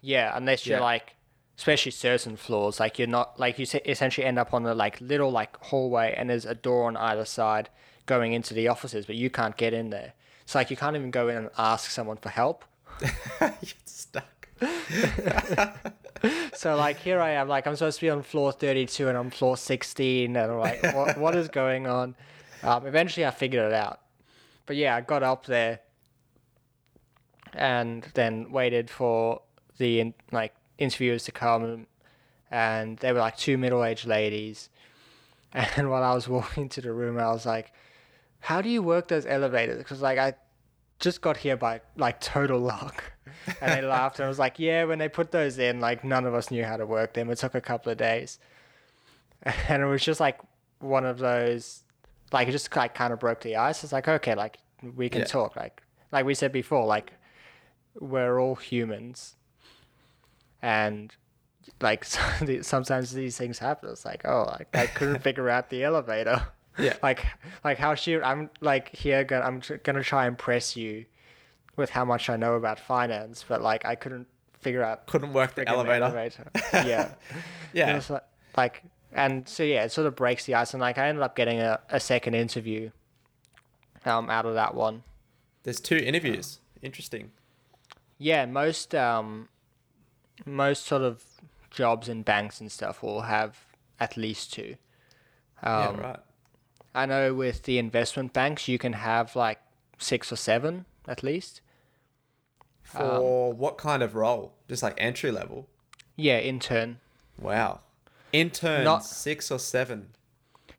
yeah, unless you're like, especially certain floors, like you're not like you essentially end up on a like little like hallway, and there's a door on either side going into the offices, but you can't get in there. So like you can't even go in and ask someone for help. (laughs) (laughs) you're stuck. (laughs) So like here I am, like I'm supposed to be on floor 32 and I'm floor 16, and I'm like, what, what is going on? Um, eventually I figured it out, but yeah, I got up there, and then waited for the like interviewers to come, and they were like two middle-aged ladies, (laughs) and while I was walking to the room, I was like, how do you work those elevators? Because like I just got here by like total luck. (laughs) And they laughed and I was like, yeah, when they put those in, like none of us knew how to work them. It took a couple of days. (laughs) And it was just like one of those like it just like kind of broke the ice. It's like okay, like we can Yeah. talk. Like like we said before, like we're all humans, and like (laughs) sometimes these things happen. It's like oh, like I couldn't figure out the elevator. (laughs) Yeah. Like like how she I'm like here gonna I'm tr- gonna try and press you with how much I know about finance, but like I couldn't figure out Couldn't work the elevator. elevator. yeah. (laughs) Yeah. was like, like, and so yeah, it sort of breaks the ice, and like I ended up getting a, a second interview, um, out of that one. There's two interviews. Interesting. Yeah, most um, most sort of jobs in banks and stuff will have at least two. Um, yeah, right. I know with the investment banks, you can have like six or seven at least. For what kind of role? Just like entry level. Yeah, intern. Wow. Intern Not- six or seven.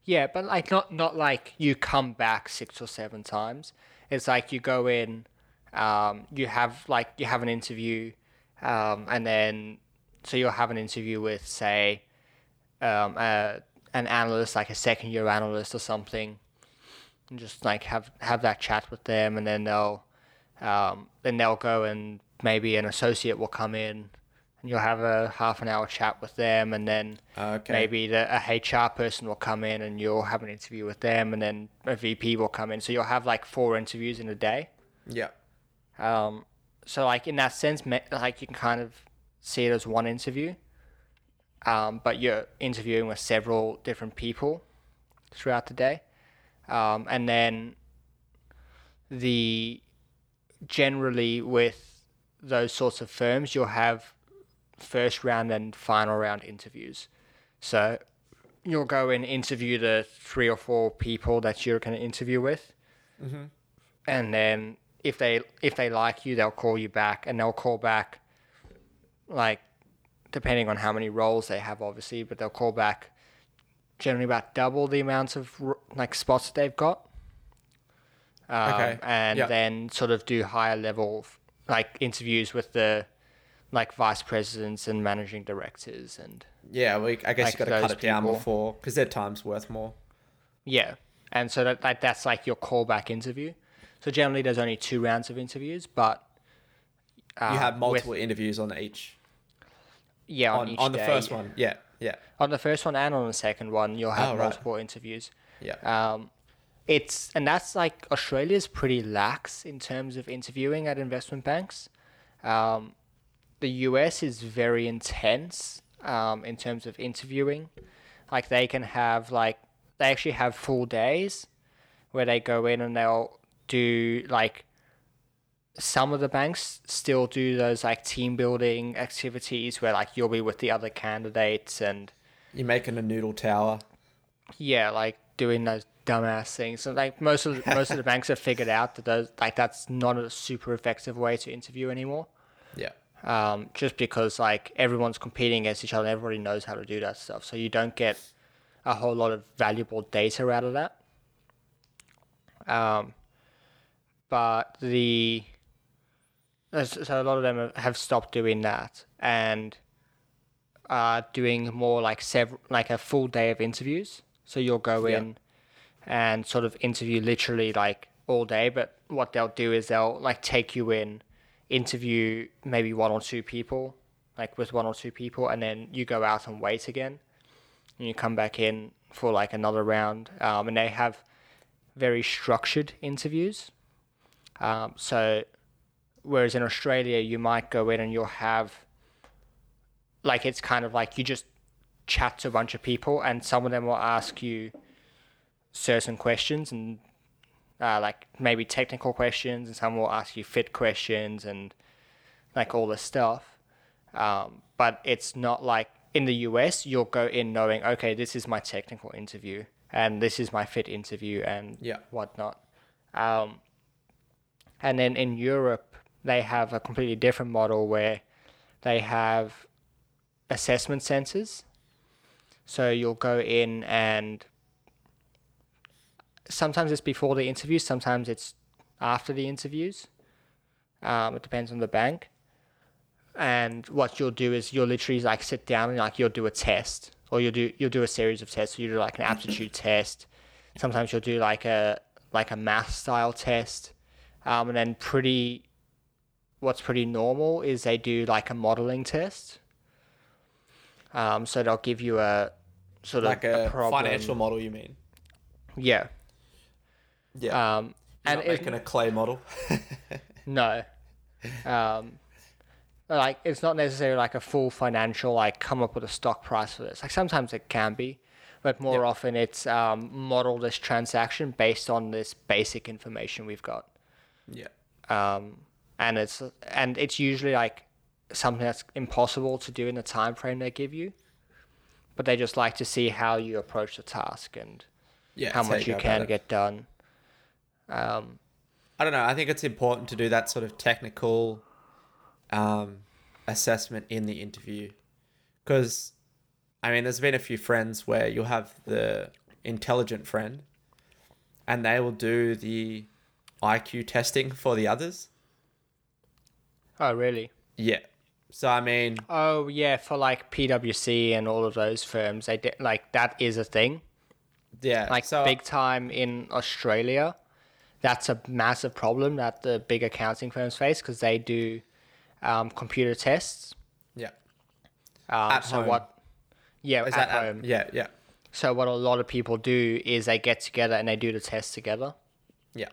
Yeah, but like not not like you come back six or seven times. It's like you go in, um, you have like you have an interview, um, and then so you'll have an interview with say, um, uh, an analyst like a second year analyst or something, and just like have have that chat with them, and then they'll, um, then they'll go and maybe an associate will come in, and you'll have a half an hour chat with them, and then Okay. maybe the, a HR person will come in and you'll have an interview with them, and then a VP will come in. So you'll have like four interviews in a day. Yeah. Um, so like in that sense, like you can kind of see it as one interview, um, but you're interviewing with several different people throughout the day, um, and then the generally with those sorts of firms, you'll have first round and final round interviews. So you'll go and interview the three or four people that you're going to interview with, and then if they if they like you, they'll call you back, and they'll call back, like depending on how many roles they have, obviously, but they'll call back generally about double the amounts of like spots that they've got. Um, Okay. And Yeah. then sort of do higher level like interviews with the like vice presidents and managing directors and Yeah, we, I guess Like you got to cut it down people. before because their time's worth more. Yeah, and so that, that that's like your callback interview. So generally, there's only two rounds of interviews, but uh, You have with- multiple interviews on each. yeah, on, On, on the first one. Yeah. Yeah. On the first one and on the second one, you'll have Oh, right. multiple interviews. Yeah. Um, it's and that's like Australia's pretty lax in terms of interviewing at investment banks. Um, the US is very intense um, in terms of interviewing. Like they can have like they actually have full days where they go in and they'll do like some of the banks still do those like team building activities where like you'll be with the other candidates and You're making a noodle tower. yeah, like doing those dumbass things. So like most of the, (laughs) most of the banks have figured out that those like that's not a super effective way to interview anymore. Yeah. Um, just because like everyone's competing against each other, and everybody knows how to do that stuff. So you don't get a whole lot of valuable data out of that. Um, but the so a lot of them have- stopped doing that and are doing more like several like a full day of interviews. So you'll go Yeah. in and sort of interview literally like all day. But what they'll do is they'll like take you in, interview maybe one or two people, like with one or two people, and then you go out and wait again, and you come back in for like another round. Um, and they have very structured interviews. Um, so whereas in Australia you might go in and you'll have like it's kind of like you just chat to a bunch of people and some of them will ask you certain questions and uh, like maybe technical questions and some will ask you fit questions and like all this stuff um, but it's not like in the us you'll go in knowing okay this is my technical interview and this is my fit interview and Yeah. whatnot um, and then in europe they have a completely different model where they have assessment centers so you'll go in and sometimes it's before the interview, sometimes it's after the interviews. Um, it depends on the bank. And what you'll do is you'll literally like sit down and like you'll do a test. or you'll do you'll do a series of tests. So you do like an aptitude test. Sometimes you'll do like a like a math style test, um, and then pretty. What's pretty normal is they do like a modeling test. Um, so they'll give you a sort Like of a, problem. financial model, you mean? Yeah. Yeah. Um, and and not it, making a clay model. (laughs) No. Um, like it's not necessarily like a full financial like come up with a stock price for this. Like sometimes it can be, but more Yep. often it's um, model this transaction based on this basic information we've got. Yeah. Um, and it's and it's usually like something that's impossible to do in the time frame they give you. But they just like to see how you approach the task and Yeah. how much you can get done. Um, I don't know. I think it's important to do that sort of technical um, assessment in the interview because, I mean, there's been a few friends where you'll have the intelligent friend and they will do the IQ testing for the others. oh really? Yeah. So, I mean, Oh yeah, for like PwC and all of those firms, they did, like that is a thing. yeah. Like so, big time in Australia, that's a massive problem that the big accounting firms face because they do um, computer tests. Yeah. Um, At so home. what? Yeah, Is at that home. Yeah. Yeah. So what a lot of people do is they get together and they do the test together. Yeah.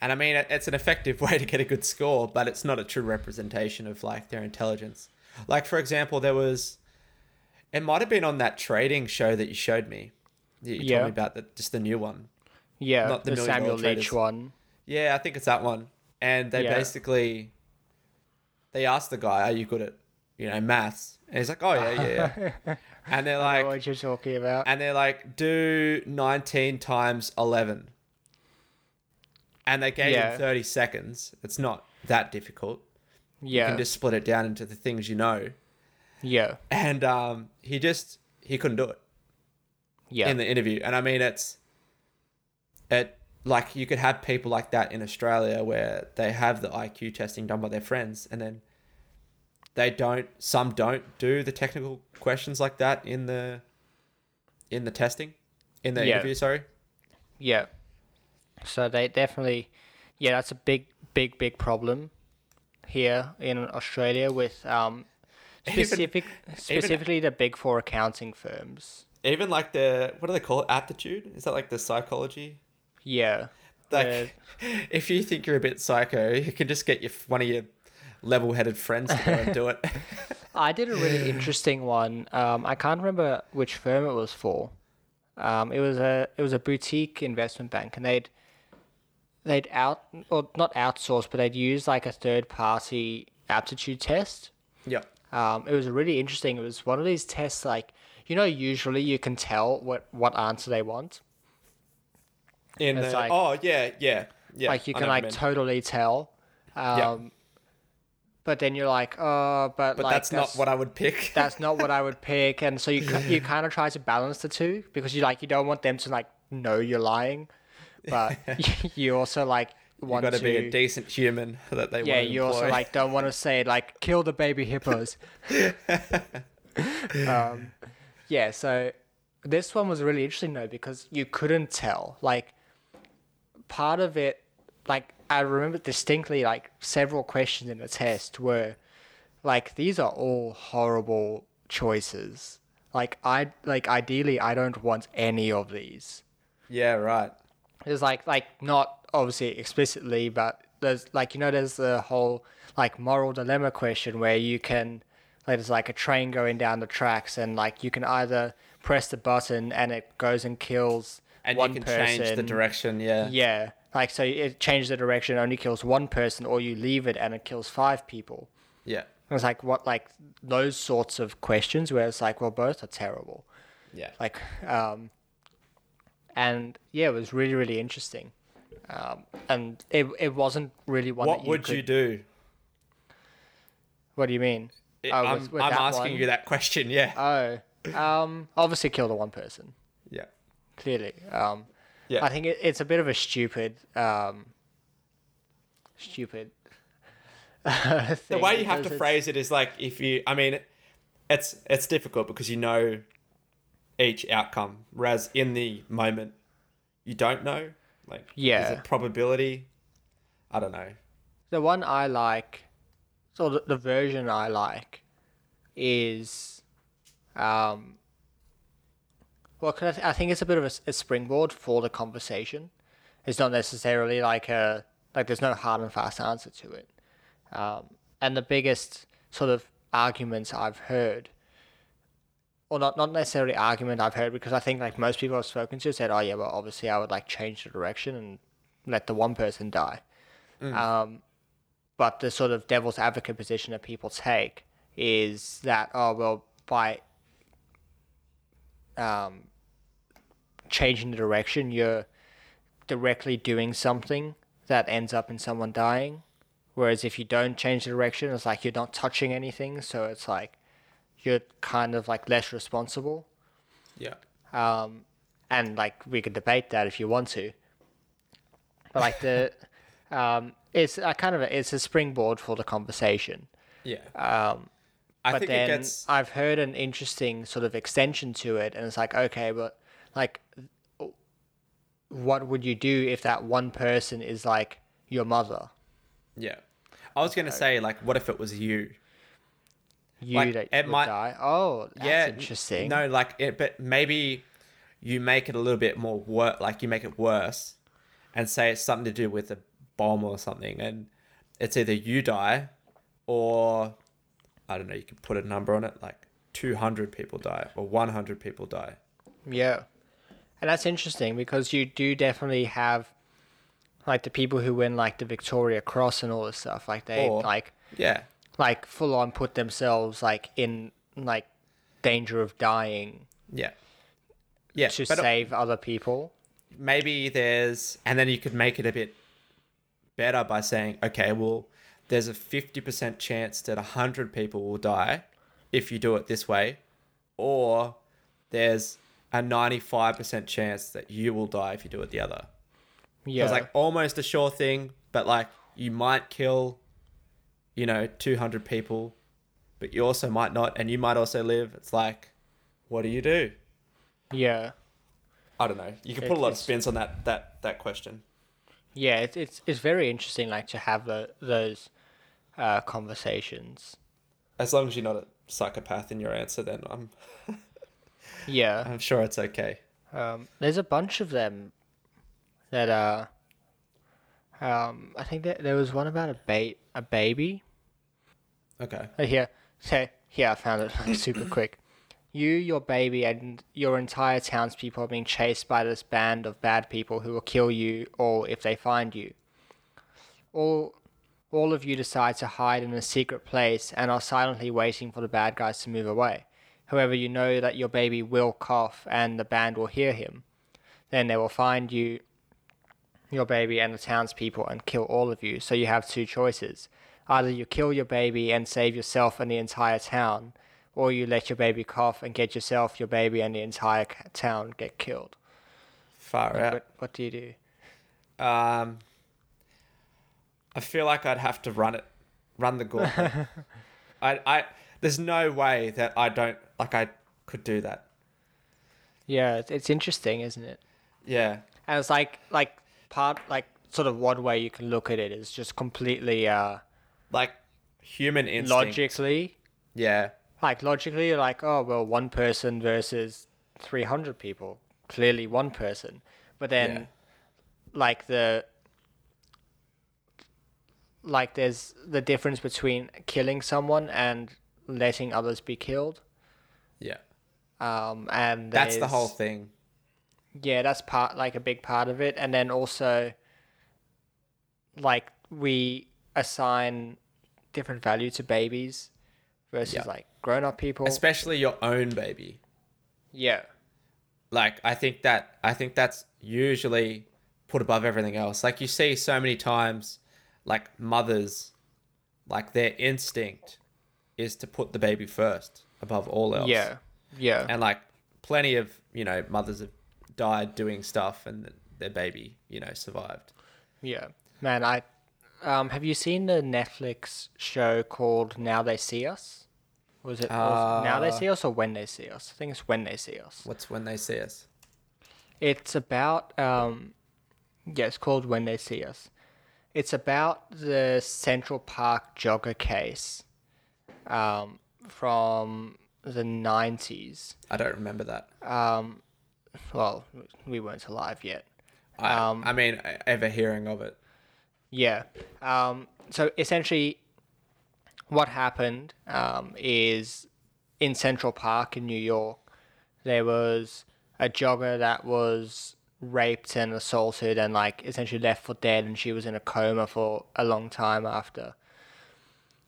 And I mean, it's an effective (laughs) way to get a good score, but it's not a true representation of like their intelligence. Like, for example, there was, it might have been on that trading show that you showed me. You, you Yeah. told me about the, just the new one. Yeah, Not the the, Samuel Leach one. Yeah, I think it's that one. And they Yeah. basically, they asked the guy, "Are you good at, you know, maths?" And he's like, "Oh yeah, yeah." yeah. (laughs) and they're I like, know what you're talking about. and they're like, do 19 times 11. And they gave Yeah. him 30 seconds. It's not that difficult. Yeah. You can just split it down into the things you know. yeah, And um, he just, he couldn't do it yeah, in the interview. And I mean, it's, it, like, you could have people like that in Australia where they have the IQ testing done by their friends and then they don't, some don't do the technical questions like that in the, in the testing, in the Yeah. interview, sorry. yeah. So they definitely, yeah, that's a big, big, big problem here in Australia with um, Even- specific, specifically the big four accounting firms. even like the what do they call it aptitude is that like the psychology Yeah, like (laughs) if you think you're a bit psycho you can just get your one of your level-headed friends to go and do it (laughs) I did a really interesting one. Um, I can't remember which firm it was for. Um, it was a it was a boutique investment bank, and they'd they'd out or not outsource, but they'd use like a third party aptitude test. yeah Um, it was really interesting. It was one of these tests like you know usually you can tell what what answer they want. in It's the like- oh yeah yeah yeah like you I can like totally tell. Um, Yeah. But then you're like, oh, but, but like, that's, not what i would pick (laughs) that's not what I would (laughs) pick, and so you you kind of try to balance the two because you like you don't want them to like know you're lying, but (laughs) (laughs) you also like you want got to be a decent human that they yeah want to you also like don't want to say like kill the baby hippos. (laughs) um, yeah, so this one was really interesting though because you couldn't tell like part of it like I remember distinctly like several questions in the test were like these are all horrible choices. Like I like ideally I don't want any of these. yeah right There's like like not obviously explicitly, but there's like you know there's the whole like moral dilemma question where you can like there's like a train going down the tracks and like you can either press the button and it goes and kills and one you can person. change the direction yeah Yeah, like so it changes the direction, only kills one person, or you leave it and it kills five people. yeah It was like what like those sorts of questions where it's like, well, both are terrible. yeah Like, um, and yeah, it was really really interesting. Um, and it it wasn't really one. what that you would could, you do What do you mean? Oh, i'm, with- I'm asking one? you that question yeah Oh, um, obviously kill the one person. yeah Clearly, um, yeah I think it, it's a bit of a stupid, um, stupid. (laughs) the way you have to phrase phrase it is like if you i mean it's it's difficult because you know each outcome, whereas in the moment you don't know. Like, Yeah. is it probability? I don't know. The one I like, so the, the version I like, is, um, well, 'cause I, th- I think it's a bit of a springboard for the conversation. It's not necessarily like a like there's no hard and fast answer to it. Um, and the biggest sort of arguments I've heard, or not not necessarily argument I've heard, because I think like most people I've spoken to said, oh yeah, well obviously I would like change the direction and let the one person die. Um, but the sort of devil's advocate position that people take is that oh well by um, changing the direction you're directly doing something that ends up in someone dying. Whereas if you don't change the direction it's like you're not touching anything. So it's like you're kind of like less responsible Yeah. um, and like we could debate that if you want to. But like the, (laughs) um, it's a kind of a, it's a springboard for the conversation. Yeah. Um, I but think then it gets I've heard an interesting sort of extension to it, and it's like okay, but like, what would you do if that one person is like your mother? yeah. I was gonna say like, what if it was you? You Like, it might- die. Oh, that's yeah, interesting. No, like it, but maybe you make it a little bit more work. like you make it worse, and say it's something to do with a bomb or something, and it's either you die, or I don't know. You could put a number on it, like two hundred people die or one hundred people die. Yeah. And that's interesting because you do definitely have like the people who win like the Victoria Cross and all this stuff. Like they Or- like Yeah, like full on put themselves like in like danger of dying yeah, yeah. to it- uh, save other people. maybe there's and then you could make it a bit better by saying okay well there's a 50% chance that 100 people will die if you do it this way or there's a 95% chance that you will die if you do it the other Yeah. it's like almost a sure thing but like you might kill you know 200 people but you also might not and you might also live it's like what do you do yeah. i don't know you can It- put a lot of spins on that that that question Yeah, it's it's it's very interesting like to have the, those uh, conversations. As long as you're not a psychopath in your answer, then I'm (laughs) Yeah. I'm sure it's okay. Um, there's a bunch of them that are. Um, I think that there was one about a ba- a baby. Okay. Oh, here, so here I found it like, super (clears throat) quick. You, your baby, and your entire townspeople are being chased by this band of bad people who will kill you all if they find you. All, all of you decide to hide in a secret place and are silently waiting for the bad guys to move away. However, you know that your baby will cough and the band will hear him. Then they will find you, your baby, and the townspeople and kill all of you. So you have two choices. Either you kill your baby and save yourself and the entire town, or you let your baby cough and get yourself, your baby, and the entire town get killed. Far out. What, what do you do? Um, I feel like I'd have to run it, run the gauntlet. (laughs) I, I, there's no way that I don't like I could do that. Yeah, it's, it's interesting, isn't it? Yeah, And it's like like part like sort of one way you can look at it is just completely uh like human instinct. logically Yeah, like logically you're like oh well one person versus 300 people clearly one person but then Yeah. like the like there's the difference between killing someone and letting others be killed yeah. um and That's the whole thing. yeah that's part like a big part of it and then also like we assign different value to babies versus Yeah. like grown-up people Especially your own baby. yeah like I think that I think that's usually put above everything else. Like you see so many times like mothers like their instinct is to put the baby first above all else. yeah yeah And like plenty of, you know, mothers have died doing stuff and their baby, you know, survived. yeah man i um have you seen the netflix show called now they see us Was it was now they Uh, see us or when they see us? I think it's when they see us. What's when they see us? It's about um, yeah, it's called When They See Us. It's about the Central Park jogger case, um, from the nineties. I don't remember that. Um, well, we weren't alive yet. I, Um, I mean, ever hearing of it. Yeah. Um, so essentially, what happened um, is in Central Park in New York, there was a jogger that was raped and assaulted and like essentially left for dead, and she was in a coma for a long time after.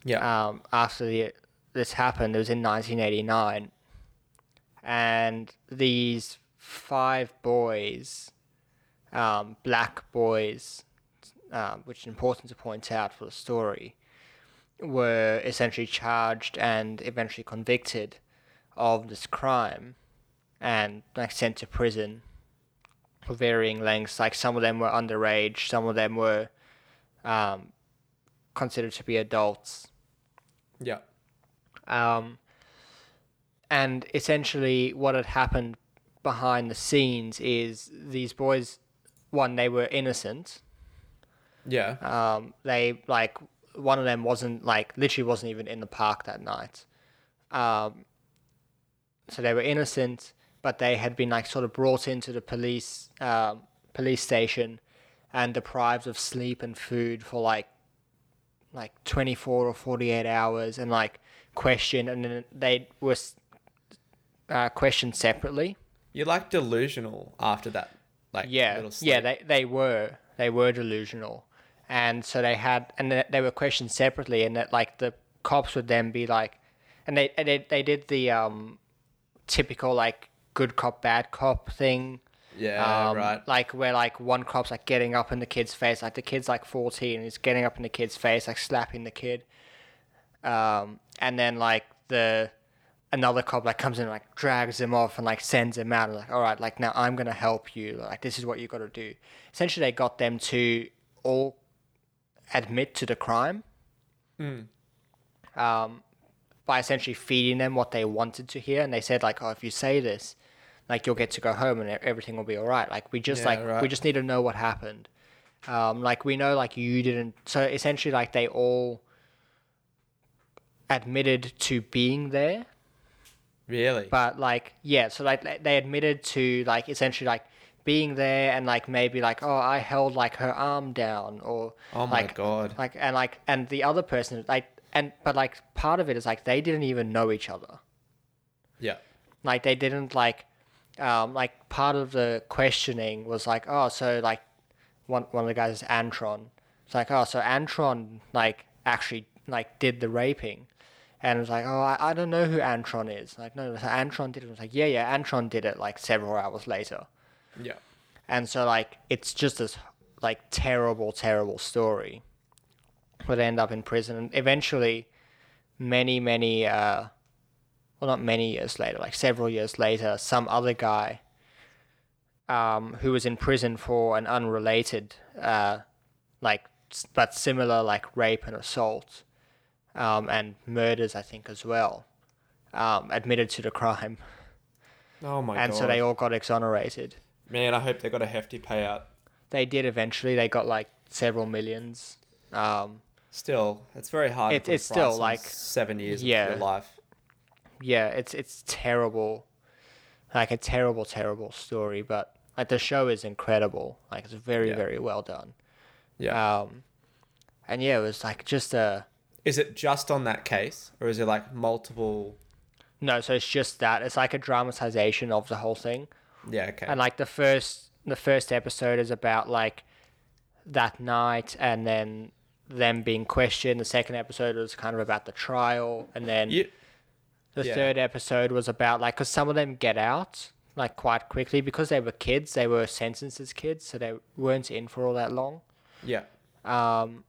Yeah. Um, after the, this happened, it was in 1989, and these five boys, um, black boys, um, which is important to point out for the story, were essentially charged and eventually convicted of this crime and like sent to prison for varying lengths. Like some of them were underage, some of them were um, considered to be adults. yeah. Um, and essentially, what had happened behind the scenes is these boys, one, they were innocent. Yeah. Um, they like one of them wasn't like literally wasn't even in the park that night. Um, so they were innocent, but they had been like sort of brought into the police um, police station and deprived of sleep and food for like like 24 or 48 hours and like questioned and then they were uh, questioned separately You're like delusional after that. Like yeah yeah they, they were they were delusional and so they had and they, were questioned separately and that like the cops would then be like and they and they, they did the um typical like good cop bad cop thing yeah. um, right. like where like one cop's like getting up in the kid's face like the kid's like 14 and he's getting up in the kid's face like slapping the kid um and then like the another cop like comes in and like drags him off and like sends him out and like all right like now i'm gonna help you like this is what you got to do essentially they got them to all admit to the crime um by essentially feeding them what they wanted to hear. And they said like oh if you say this like you'll get to go home and everything will be all right. Like we just Yeah, like right. we just need to know what happened. Um like we know like you didn't so essentially like they all admitted to being there. Really. but like yeah so like they admitted to like essentially like being there and like maybe like oh i held like her arm down or oh my like god. like and like and the other person like and but like part of it is like they didn't even know each other Yeah. like they didn't like um like part of the questioning was like oh so like one one of the guys is antron it's like oh so antron like actually like did the raping and it was like oh i, I don't know who antron is like no so antron did it. it was like yeah yeah antron did it like several hours later Yeah. and so like it's just this like terrible terrible story would end up in prison and eventually many many uh well not many years later like several years later some other guy um who was in prison for an unrelated uh like but similar like rape and assault um and murders i think as well um admitted to the crime Oh my and god. And so they all got exonerated Man, I hope they got a hefty payout. they did eventually. They got like several millions. Um, Still, it's very hard. It- to put a it's still, like- seven years yeah. of your life. yeah, it's it's terrible, like a terrible, terrible story. But like the show is incredible. Like it's very, Yeah. very well done. Yeah. Um, and yeah, it was like just a is it just on that case, or is it like multiple? no. So it's just that. It's like a dramatization of the whole thing. Yeah. Okay. And like the first the first episode is about like that night and then them being questioned. The second episode was kind of about the trial and then you, the yeah. third episode was about like cuz some of them get out like quite quickly because they were kids, they were sentenced as kids, so they weren't in for all that long. yeah. Um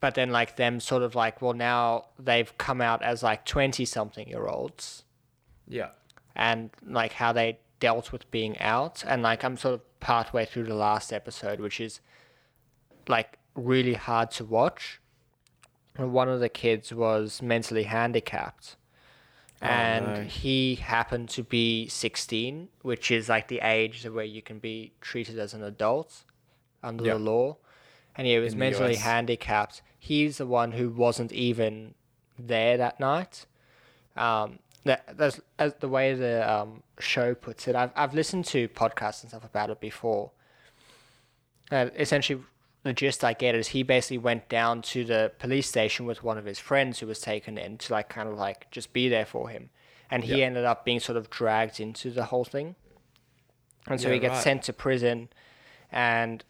but then like them sort of like well now they've come out as like 20 something year olds Yeah. And like how they dealt with being out and like I'm sort of partway through the last episode which is like really hard to watch one of the kids was mentally handicapped. Oh, And no. he happened to be 16, which is like the age where you can be treated as an adult under Yep. the law. And he was In mentally handicapped. He's the one who wasn't even there that night. Um, that, that's as the way the um, show puts it. I've, I've listened to podcasts and stuff about it before. Uh, essentially, the gist I get is he basically went down to the police station with one of his friends who was taken in to like kind of like just be there for him, and he Yeah. ended up being sort of dragged into the whole thing, and so Yeah, he gets right. sent to prison, and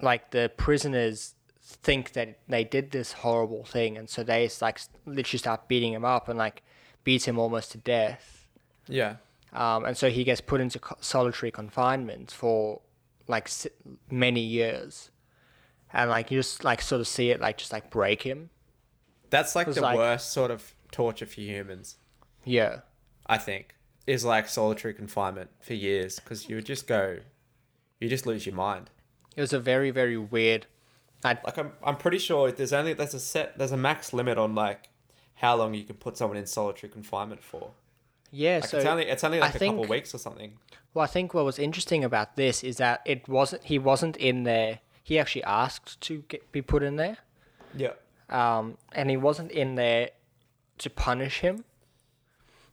like the prisoners think that they did this horrible thing, and so they like literally start beating him up and like beat him almost to death. Yeah. Um, and so he gets put into solitary confinement for like many years, and like you just like sort of see it like just like break him. That's like the like- worst sort of torture for humans, Yeah, I think, is like solitary confinement for years because you would just go, you just lose your mind. it was a very very weird. I Like I'm, I'm pretty sure there's only there's a set there's a max limit on like how long you can put someone in solitary confinement for. yeah. Like so it's only it's only I like a couple think- weeks or something. Well, I think what was interesting about this is that it wasn't he wasn't in there. He actually asked to get, be put in there, Yeah. um, and he wasn't in there to punish him.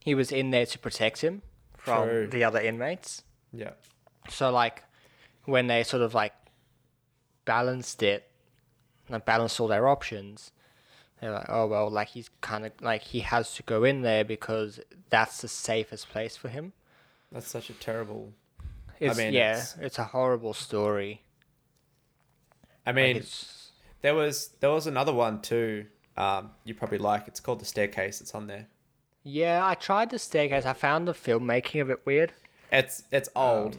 He was in there to protect him from True. the other inmates. Yeah. So like, when they sort of like balanced it, like balanced all their options, they're like, oh well, like he's kind of like he has to go in there because that's the safest place for him. That's such a terrible. It's, mean, yeah, it's- it's a horrible story. I Like, mean, it's, there was there was another one too. Um, you probably like. It's called the staircase. It's on there. yeah, I tried the staircase. I found the filmmaking a bit weird. It's it's old.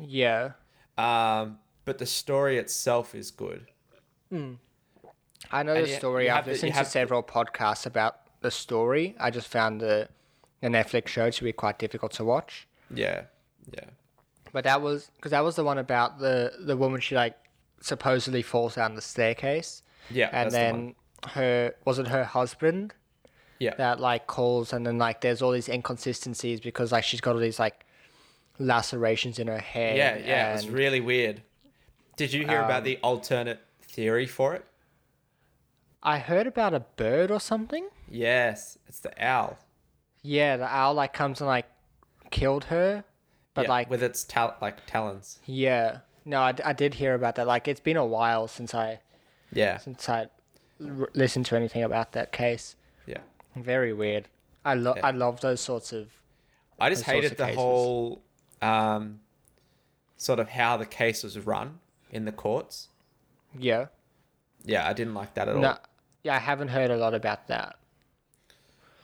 Yeah, Um, but the story itself is good. I know And the story. you I've listened to several podcasts about the story. I just found the the Netflix show to be quite difficult to watch. Yeah, yeah, But that was because that was the one about the the woman she like supposedly falls down the staircase, yeah. and that's the then her was it her husband yeah, that like calls, and then like there's all these inconsistencies because like she's got all these like lacerations in her head. yeah, yeah. And- really weird. Did you hear about Um, the alternate theory for it? I heard about a bird or something. Yes, it's the owl. Yeah, the owl like comes and like killed her, but Yeah, like with its tal- like talons. yeah, no, I, d- I did hear about that. Like it's been a while since I Yeah, since I r- listened to anything about that case. yeah. Very weird. I love Yeah. I love those sorts of I just hated the cases. whole um, sort of how the case was run in the courts. yeah. Yeah, I didn't like that at all. Yeah, I haven't heard a lot about that.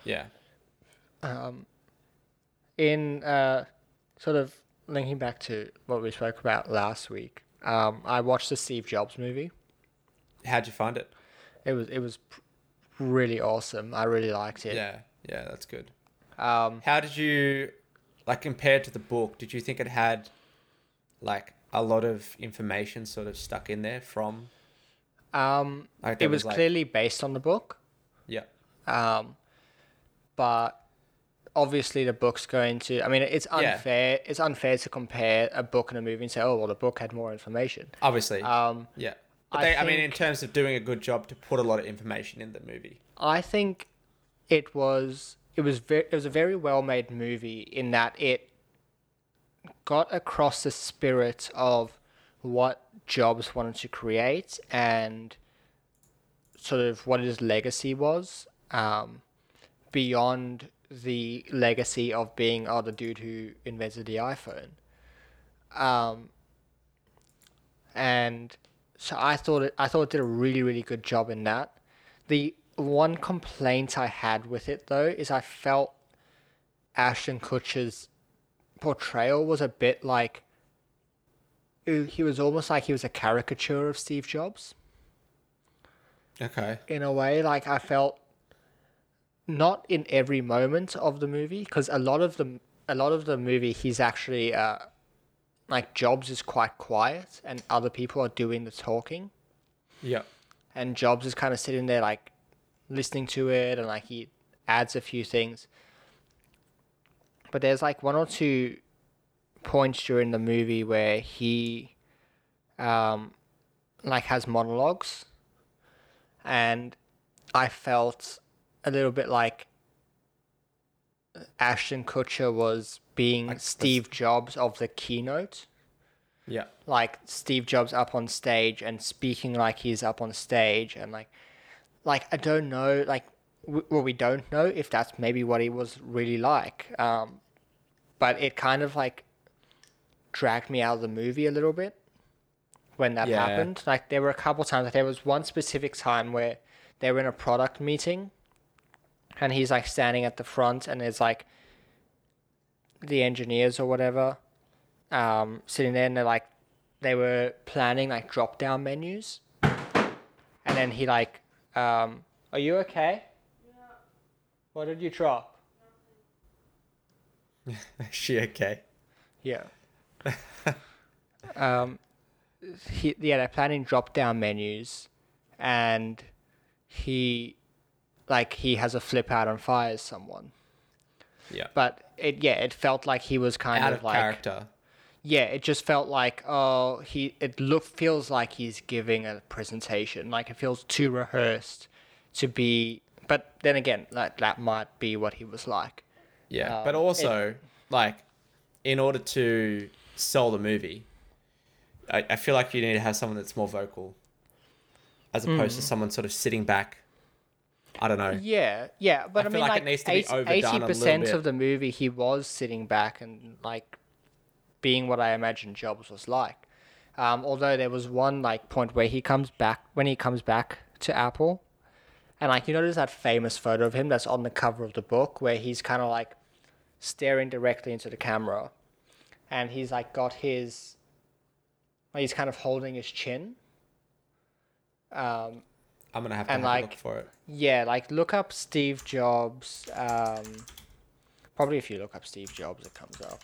Yeah, Um, In uh, sort of linking back to what we spoke about last week, um, I watched the Steve Jobs movie. how'd you find it? It was it was pr- really awesome. I really liked it. Yeah, yeah, that's good. Um, How did you like compared to the book? Did you think it had like a lot of information sort of stuck in there from? Um, Like it there was like- clearly based on the book. Yeah, Um, but obviously the book's going to. I mean, it's Yeah. unfair. It's unfair to compare a book and a movie and say, "Oh, well, the book had more information." obviously. Um, yeah, but I they, I mean, in terms of doing a good job to put a lot of information in the movie. I think it was it was very it was a very well made movie in that it got across the spirit of what Jobs wanted to create and sort of what his legacy was um, beyond the legacy of being oh the dude who invented the iPhone. Um, and so I thought it I thought it did a really really good job in that. The one complaint I had with it though is I felt Ashton Kutcher's portrayal was a bit like he was almost like he was a caricature of Steve Jobs Okay. in a way. Like I felt not in every moment of the movie because a lot of the a lot of the movie he's actually uh, like Jobs is quite quiet and other people are doing the talking Yeah. and Jobs is kind of sitting there like listening to it and like he adds a few things. But there's like one or two points during the movie where he um like has monologues and I felt a little bit like Ashton Kutcher was being Like Steve Jobs of the keynote Yeah. like Steve Jobs up on stage and speaking like he's up on stage and like like I don't know like w- well we don't know if that's maybe what he was really like um but it kind of like dragged me out of the movie a little bit when that Yeah. happened like there were a couple times like there was one specific time where they were in a product meeting and he's like standing at the front and there's like the engineers or whatever um, sitting there and they're like they were planning like drop down menus and then he like um, are you okay Yeah. what did you drop (laughs) Is she okay? yeah (laughs) um, he yeah they're planning drop down menus and he like he has a flip out and fires someone Yeah. but it yeah it felt like he was kind Out of of like character. yeah, it just felt like oh he it look feels like he's giving a presentation. Like it feels too rehearsed to be but then again, that that might be what he was like. Yeah, Um, but also like in order to sell the movie, I, I feel like you need to have someone that's more vocal, as opposed to Mm. someone sort of sitting back. I don't know. Yeah, yeah, but I I, feel mean like it like needs to be overdone a eighty percent of the movie he was sitting back and like being what I imagine Jobs was like. Um, although there was one like point where he comes back when he comes back to Apple, and like you notice that famous photo of him that's on the cover of the book where he's kind of like staring directly into the camera, and he's like got his, like, he's kind of holding his chin. Um, I'm gonna have to And, have like, look for it. yeah, like look up Steve Jobs. Um, probably if you look up Steve Jobs, it comes up.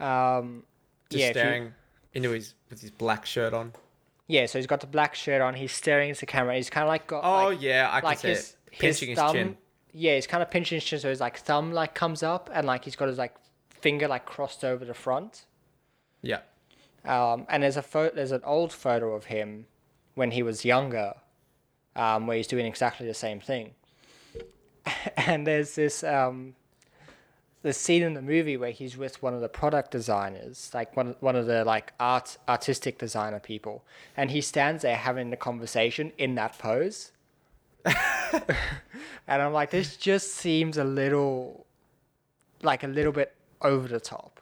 Um, Just yeah, if you- staring into his with his black shirt on. yeah. So he's got the black shirt on. He's staring into the camera. He's kind of like got. Oh like, yeah, I can like see his, it. Pinching his, thumb, chin. Yeah, he's kind of pinching his chin, so his like thumb like comes up, and like he's got his like finger like crossed over the front. Yeah. Um, and there's a photo, there's an old photo of him when he was younger, um, where he's doing exactly the same thing. (laughs) and there's this um, the scene in the movie where he's with one of the product designers, like one one of the like art artistic designer people, and he stands there having the conversation in that pose. (laughs) and I'm like, this just seems a little, like a little bit over the top.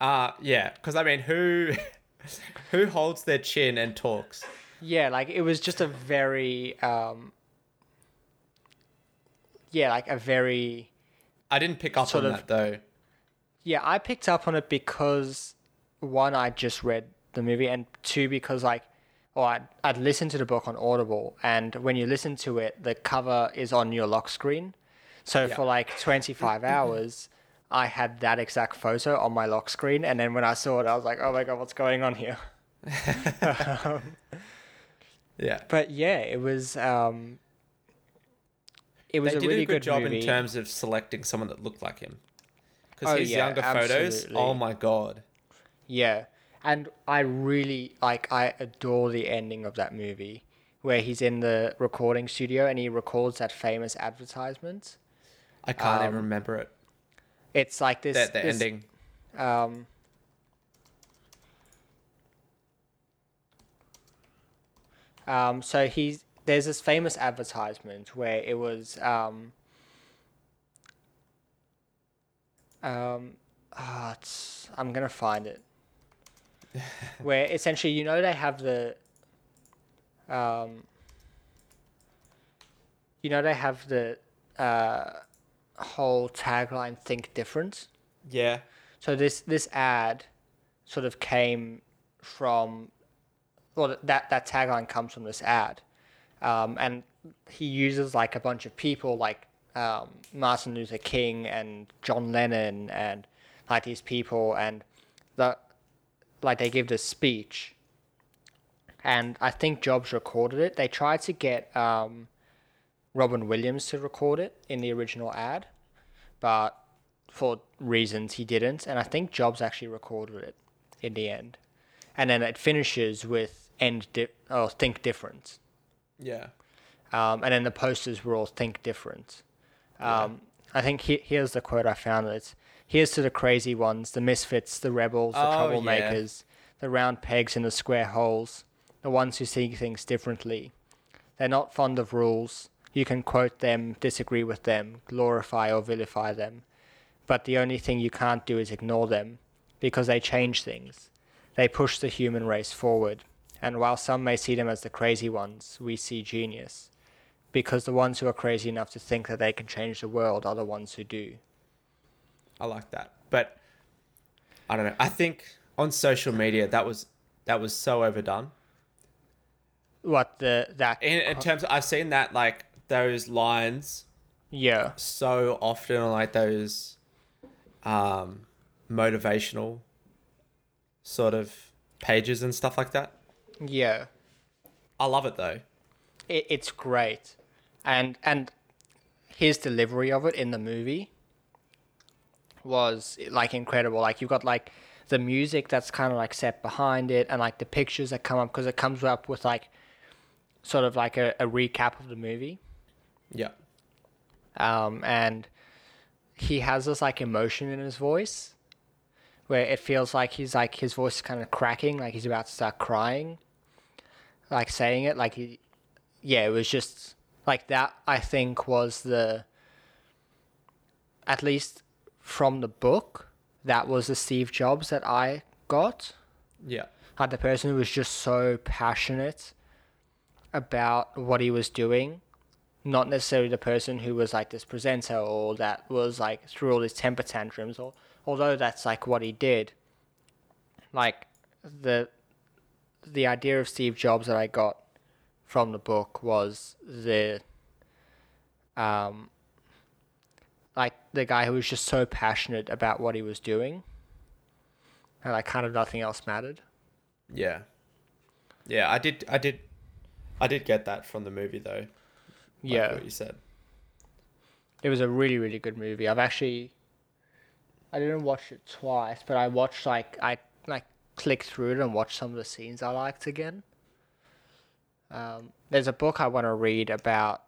Uh yeah, because I mean, who (laughs) who holds their chin and talks? Yeah, like it was just a very um Yeah, like a very I didn't pick up on of- that though. Yeah, I picked up on it because one I just read the movie and two because like or I'd, I'd listened to the book on Audible and when you listen to it the cover is on your lock screen. So Yeah. for like 25 (laughs) hours I had that exact photo on my lock screen and then when I saw it I was like, "Oh my god, what's going on here?" (laughs) Yeah. But yeah, it was um it was They a did really a good, job movie. in terms of selecting someone that looked like him. Because Oh, his yeah, younger photos, absolutely. oh my god. Yeah. And I really like I adore the ending of that movie where he's in the recording studio and he records that famous advertisement. I can't Um, even remember it. It's like this That the this, ending. um Um, so he's there's this famous advertisement where it was um, um, it's, I'm gonna find it. (laughs) where essentially, you know, they have the um, you know, they have the uh, whole tagline "Think Different." Yeah. So this this ad sort of came from well that that tagline comes from this ad, um, and he uses like a bunch of people like um, Martin Luther King and John Lennon and like these people and the like they give this speech, and I think Jobs recorded it. They tried to get um, Robin Williams to record it in the original ad, but for reasons he didn't. And I think Jobs actually recorded it in the end. And then it finishes with end di- or think different. Yeah. Um, and then the posters were all think different. Um, I think he- here's the quote I found. It's here's to the crazy ones, the misfits, the rebels, the Oh, yeah. troublemakers, the round pegs in the square holes, the ones who see things differently. They're not fond of rules. You can quote them, disagree with them, glorify or vilify them. But the only thing you can't do is ignore them, because they change things. They push the human race forward. And while some may see them as the crazy ones, we see genius. Because the ones who are crazy enough to think that they can change the world are the ones who do. I like that. But I don't know. I think on social media that was that was so overdone. What the that In, in terms of, I've seen that like those lines yeah so often on like those um motivational sort of pages and stuff like that. yeah I love it though. it, it's great and and his delivery of it in the movie was like incredible. Like you've got like the music that's kind of like set behind it and like the pictures that come up because it comes up with like sort of like a, a recap of the movie. Yeah. um, and he has this like emotion in his voice where it feels like he's like his voice is kind of cracking like he's about to start crying like saying it. Like he yeah it was just like that i think was the at least from the book that was the steve jobs that i got Yeah. like the person who was just so passionate about what he was doing not necessarily the person who was like this presenter or that was like through all his temper tantrums or although that's like what he did like the the idea of steve jobs that i got from the book was the um like the guy who was just so passionate about what he was doing and like kind of nothing else mattered Yeah. Yeah, I did I did I did get that from the movie though. like yeah what you said. It was a really, really good movie. I've actually, I didn't watch it twice, but I watched like I like clicked through it and watched some of the scenes I liked again. Um, there's a book I want to read about.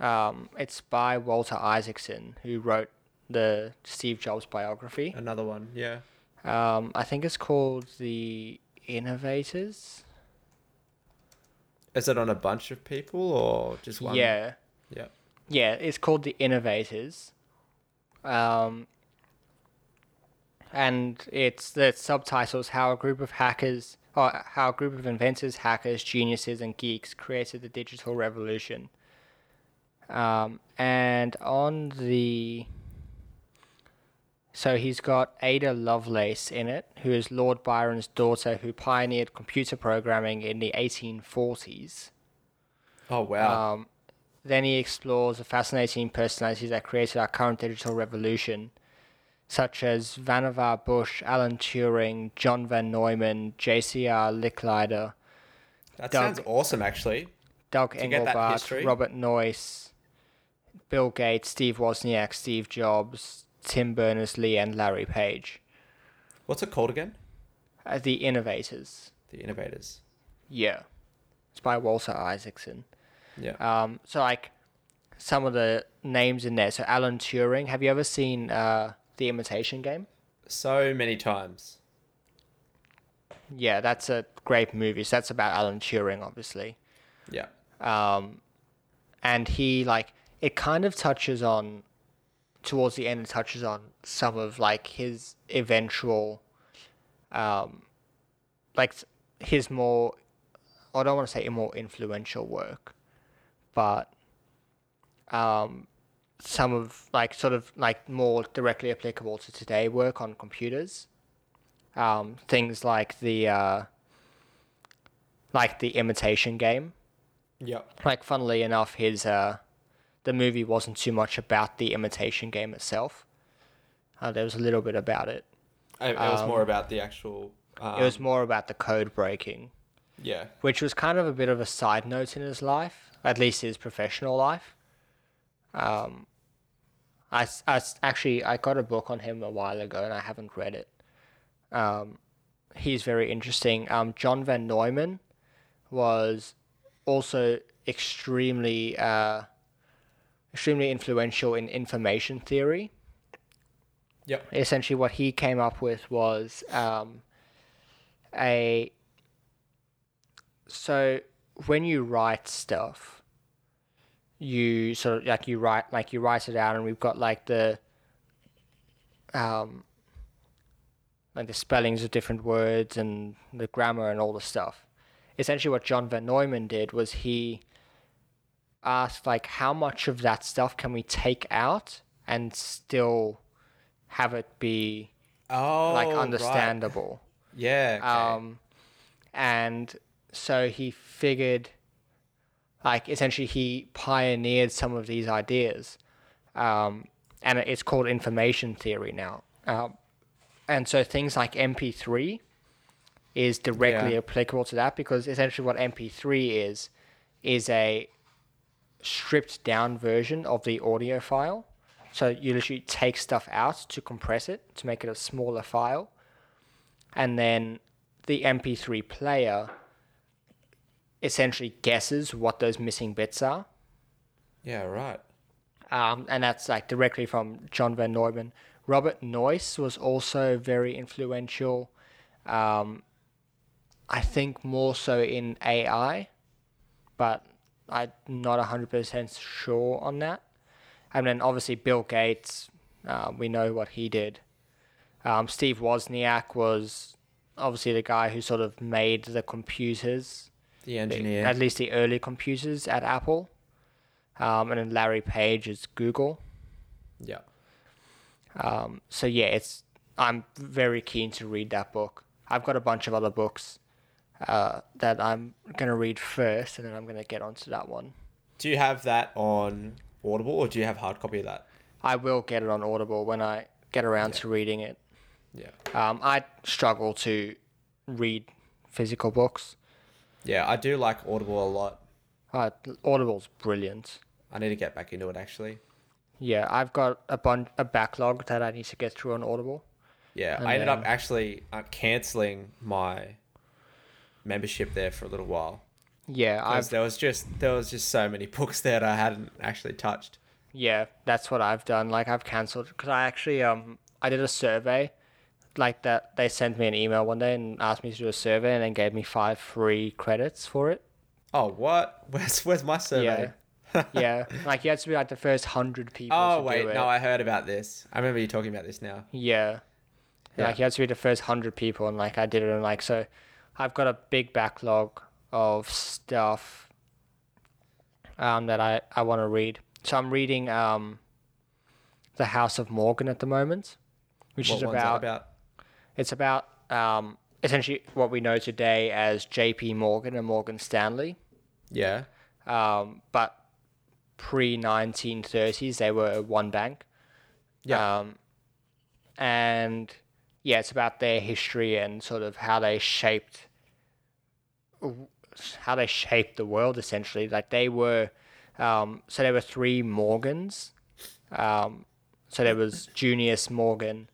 Um, it's by Walter Isaacson, who wrote the Steve Jobs biography. Another one, yeah. Um, I think it's called The Innovators. Is it on a bunch of people or just one? Yeah. Yeah. Yeah, it's called The Innovators. Um, and it's the subtitles how a group of hackers, or how a group of inventors, hackers, geniuses, and geeks created the digital revolution. Um, and on the. So he's got Ada Lovelace in it, who is Lord Byron's daughter, who pioneered computer programming in the 1840s. Oh wow. Um, then he explores the fascinating personalities that created our current digital revolution, such as Vannevar Bush, Alan Turing, John Van Neumann, J.C.R. Licklider, that Doug- sounds awesome actually. Doug To get that Engelbart. Robert Noyce, Bill Gates, Steve Wozniak, Steve Jobs, Tim Berners-Lee, and Larry Page. What's it called again? Uh, the Innovators. The Innovators. Yeah. It's by Walter Isaacson. Yeah. Um, so like some of the names in there. So Alan Turing. Have you ever seen uh, the Imitation Game? so many times. Yeah, that's a great movie. So that's about Alan Turing, obviously. Yeah. Um, and he like it kind of touches on towards the end. It touches on some of like his eventual, um, like his more. I don't want to say more influential work, but um, some of like sort of like more directly applicable to today work on computers. Um, things like the uh, like the imitation game Yeah. like funnily enough his uh the movie wasn't too much about the imitation game itself uh, there was a little bit about it It, it was more Um, about the actual. Um, it was more about the code breaking Yeah. which was kind of a bit of a side note in his life, at least his professional life. Um, I, I actually I got a book on him a while ago and I haven't read it. Um, he's very interesting. Um, John Van Neumann was also extremely uh, extremely influential in information theory. Yep. Essentially, what he came up with was um, a so when you write stuff, you sort of like you write like you write it out, and we've got like the um like the spellings of different words and the grammar and all the stuff. Essentially, what John Van Neumann did was he asked like how much of that stuff can we take out and still have it be Oh, like right. understandable. Yeah. Okay. Um, and so he figured, like, essentially, he pioneered some of these ideas. Um, and it's called information theory now. Um, and so things like MP3 is directly Yeah. applicable to that because essentially what MP3 is, is a stripped down version of the audio file. So you literally take stuff out to compress it to make it a smaller file. And then the MP3 player essentially guesses what those missing bits are. yeah. Right. Um, and that's like directly from John Van Neumann. Robert Noyce was also very influential. Um, I think more so in AI, but I'm not 100% sure on that. And then obviously Bill Gates, uh, we know what he did. Um, Steve Wozniak was obviously the guy who sort of made the computers The the- engineer. at least the early computers at Apple. Um, and then Larry Page is Google. yeah. Um, so yeah, it's I'm very keen to read that book. I've got a bunch of other books uh, that I'm gonna read first, and then I'm gonna get onto that one. Do you have that on Audible or do you have hard copy of that? I will get it on Audible when I get around to reading it. Yeah. Um, I struggle to read physical books. Yeah, I do like Audible a lot. Uh, Audible's brilliant. I need to get back into it actually. Yeah, I've got a bunch a backlog that I need to get through on Audible. Yeah, And I ended up actually uh, canceling my membership there for a little while. Yeah, I've there was just there was just so many (laughs) books that I hadn't actually touched. Yeah, that's what I've done. Like I've cancelled because I actually um I did a survey, like that. They sent me an email one day and asked me to do a survey, and then gave me five free credits for it. Oh, what? (laughs) Where's where's my survey? Yeah, (laughs) yeah, like you had to be like the first hundred people. Oh to wait, do it. no, I heard about this. I remember you talking about this now. Yeah. Yeah. Like you had to be the first hundred people, and like I did it, and like so, I've got a big backlog of stuff um, that I I want to read. So I'm reading um, the House of Morgan at the moment, which What is about, about? it's about um, essentially what we know today as J.P. Morgan and Morgan Stanley, Yeah. um, but pre 1930s they were one bank. Yeah. Um, and yeah, it's about their history and sort of how they shaped how they shaped the world essentially. Like they were, um, so there were three Morgans. Um, so there was Junius Morgan,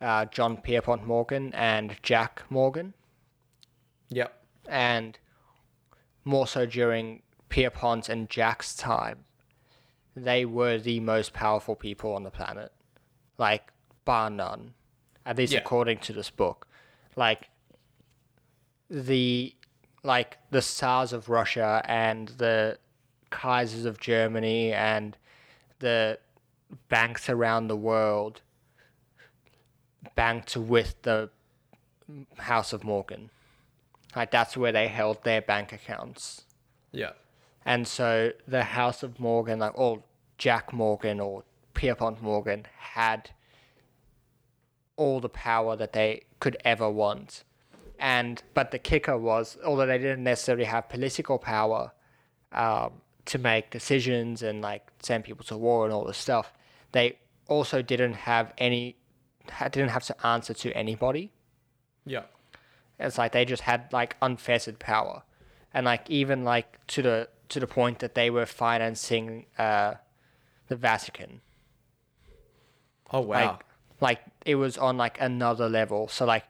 uh, John Pierpont Morgan, and Jack Morgan. Yep. And more so during Pierpont and Jack's time, they were the most powerful people on the planet. Like, bar none. At least Yeah. according to this book. Like, the like the Tsars of Russia and the Kaisers of Germany and the banks around the world banked with the House of Morgan. Like that's where they held their bank accounts. Yeah. And so the House of Morgan, like or Jack Morgan or Pierpont Morgan, had all the power that they could ever want. And but the kicker was, although they didn't necessarily have political power um, to make decisions and like send people to war and all this stuff, they also didn't have any, didn't have to answer to anybody. Yeah. It's like they just had like unfettered power, and like even like to the to the point that they were financing uh, the Vatican. Oh wow. Like like it was on like another level. So like,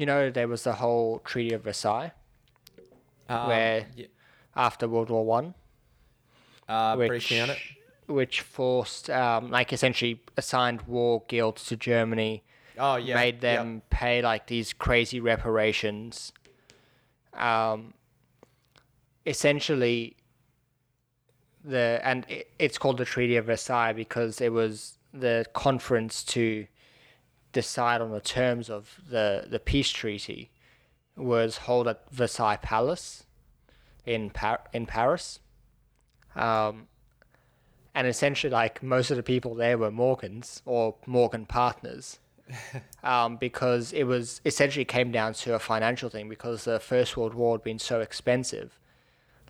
you know, there was the whole Treaty of Versailles Um, where- yeah, after World War One. uh, which briefly on it. which forced um, like essentially assigned war guilds to Germany, Oh yeah. made them pay like these crazy reparations. Um, essentially, the and it, it's called the Treaty of Versailles because it was the conference to decide on the terms of the the peace treaty was held at Versailles Palace in Par- in Paris. Um, and essentially, like most of the people there were Morgans or Morgan partners, (laughs) um, because it was essentially came down to a financial thing because the First World War had been so expensive.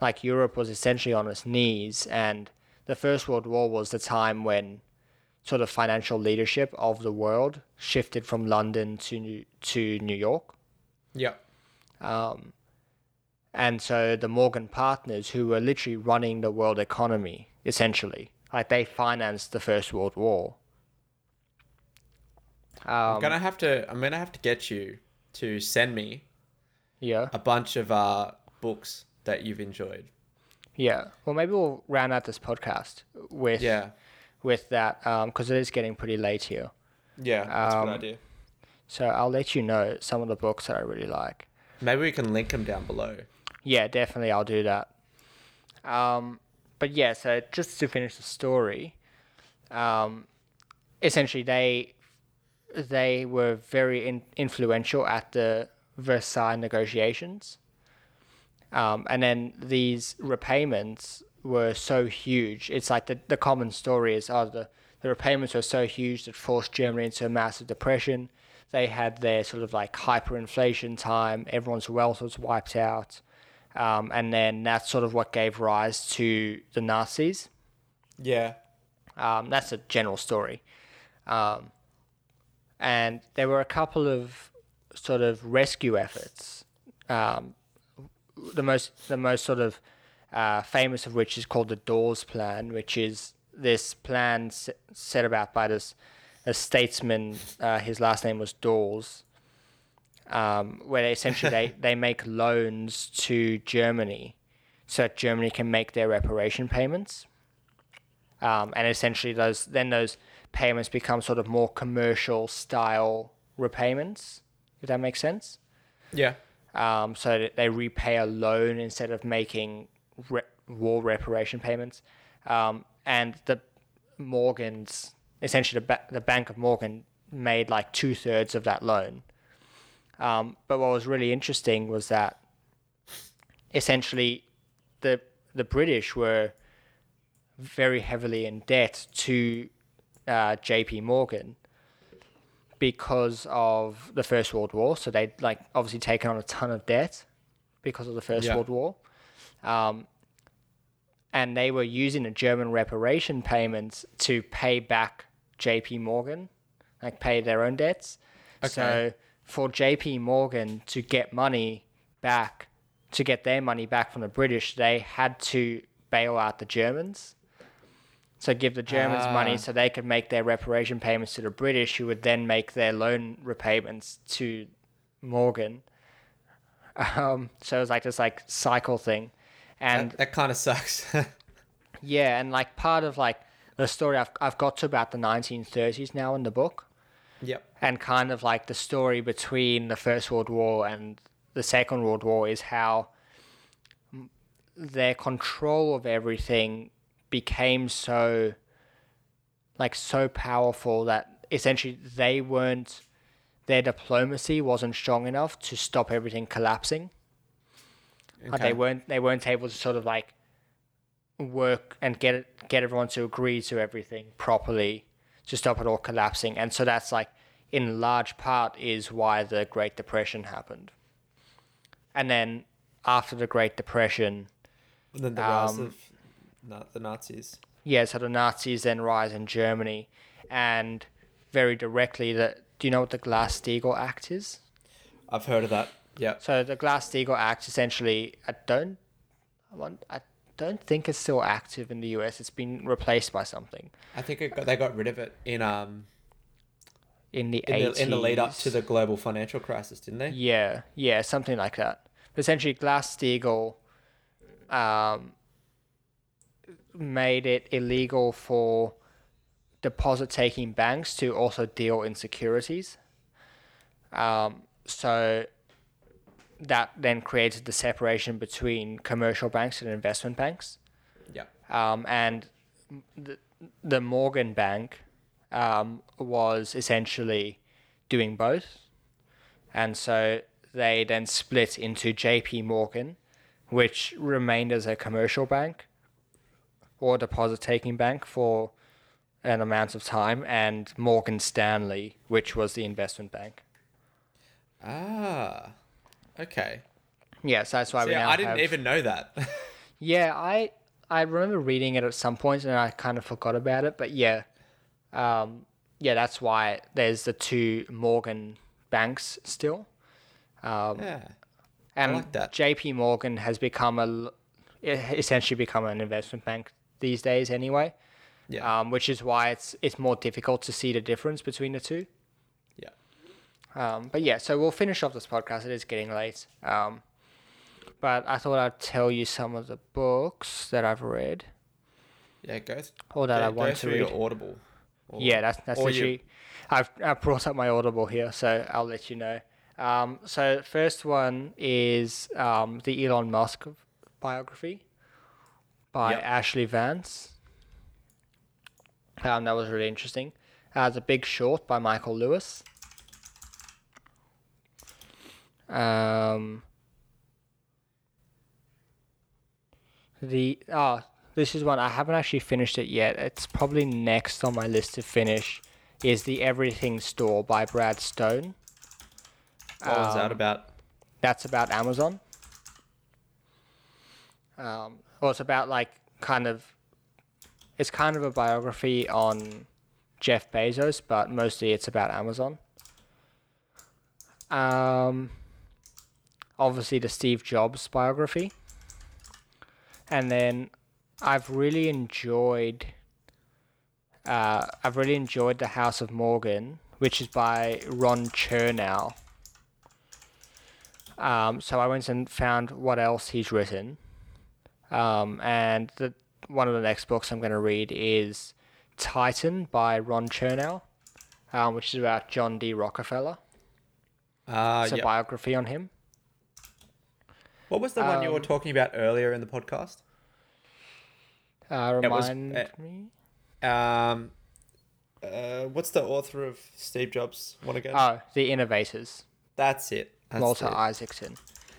Like Europe was essentially on its knees, and the First World War was the time when sort of financial leadership of the world shifted from London to New, to New York. Yeah. Um, and so the Morgan partners, who were literally running the world economy, essentially, like they financed the First World War. I'm Um, gonna have to. I'm gonna have to get you to send me yeah, a bunch of uh books that you've enjoyed. yeah. Well, maybe we'll round out this podcast with Yeah. With that because it is getting pretty late here. Yeah. That's a Um, good idea. So I'll let you know some of the books that I really like. Maybe we can link them down below. Yeah, definitely, I'll do that. Um, but yeah, so just to finish the story, um, essentially they they were very in, influential at the Versailles negotiations, um, and then these repayments were so huge. It's like the the common story is oh the the repayments were so huge that forced Germany into a massive depression. They had their sort of like hyperinflation time. Everyone's wealth was wiped out. Um, and then that's sort of what gave rise to the Nazis. Yeah. Um, that's a general story. Um, and there were a couple of sort of rescue efforts. Um, the most, the most sort of uh, famous of which is called the Dawes Plan, which is this plan s- set about by this a statesman. Uh, his last name was Dawes. Um, where they essentially (laughs) they, they make loans to Germany, so that Germany can make their reparation payments um, and essentially those then those payments become sort of more commercial style repayments if that makes sense Yeah. um, so that they repay a loan instead of making re- war reparation payments um, and the Morgans essentially the, ba- the Bank of Morgan made like two thirds of that loan um, but what was really interesting was that essentially the the British were very heavily in debt to uh, J.P. Morgan because of the First World War. So they'd like obviously taken on a ton of debt because of the First Yeah. World War, um, and they were using the German reparation payments to pay back J.P. Morgan, like pay their own debts. Okay. So for J.P. Morgan to get money back, to get their money back from the British, they had to bail out the Germans. So give the Germans Ah. money so they could make their reparation payments to the British, who would then make their loan repayments to Morgan. (laughs) Um, so it was like this like cycle thing, and that, that kind of sucks. (laughs) yeah, and like part of like the story I've I've got to about the 1930s now in the book, yep. and kind of like the story between the First World War and the Second World War is how their control of everything became so like so powerful that essentially they weren't their diplomacy wasn't strong enough to stop everything collapsing. Like Okay. they weren't they weren't able to sort of like work and get it, get everyone to agree to everything properly to stop it all collapsing. And so that's like in large part is why the Great Depression happened. And then after the Great Depression, And then the rise um, of na- the Nazis. yeah, so the Nazis then rise in Germany, and very directly, the do you know what the Glass Steagall Act is? I've heard of that. Yeah. So the Glass-Steagall Act essentially, I don't, I want, I don't think it's still active in the US. It's been replaced by something I think it got, they got rid of it in um in the in 80s. the, in the lead up to the global financial crisis, didn't they? Yeah, yeah, something like that. But Essentially, Glass-Steagall um, made it illegal for deposit-taking banks to also deal in securities. Um, so that then created the separation between commercial banks and investment banks. Yeah. Um, and the, the Morgan Bank um, was essentially doing both. And so they then split into JP Morgan, which remained as a commercial bank or deposit taking bank for an amount of time, and Morgan Stanley, which was the investment bank. Ah. Okay. Yeah, so that's why we See, now I didn't have- even know that. (laughs) Yeah, I I remember reading it at some point and I kind of forgot about it, but yeah, um, yeah, that's why there's the two Morgan banks still, um, yeah. and like. J.P. Morgan has become a essentially become an investment bank these days anyway, Yeah. um, which is why it's it's more difficult to see the difference between the two. Yeah. Um, but yeah, so we'll finish off this podcast. It is getting late. Um, but I thought I'd tell you some of the books that I've read Yeah. Go. Th- or that go, I want to read. your Audible. Or- Yeah, that's that's or you- I've I've brought up my Audible here, so I'll let you know. Um, so first one is um, the Elon Musk biography by Yep. Ashley Vance. Um, that was really interesting. Uh, the Big Short by Michael Lewis. Um, the ah, this is one I haven't actually finished it yet. It's probably next on my list to finish. Is the Everything Store by Brad Stone. What was that Um, about? That's about Amazon. Um, well, it's about like kind of. It's kind of a biography on Jeff Bezos, but mostly it's about Amazon. Um, obviously the Steve Jobs biography. And then I've really enjoyed uh, I've really enjoyed The House of Morgan, which is by Ron Chernow. Um, so I went and found what else he's written. Um, and the, one of the next books I'm going to read is Titan by Ron Chernow, um, which is about John D. Rockefeller. Uh, It's a yeah. biography on him. What was the one you were um, talking about earlier in the podcast? Uh, It was, remind uh, me. Um, uh, what's the author of Steve Jobs one again? Oh, The Innovators. That's it. That's Walter it. Isaacson.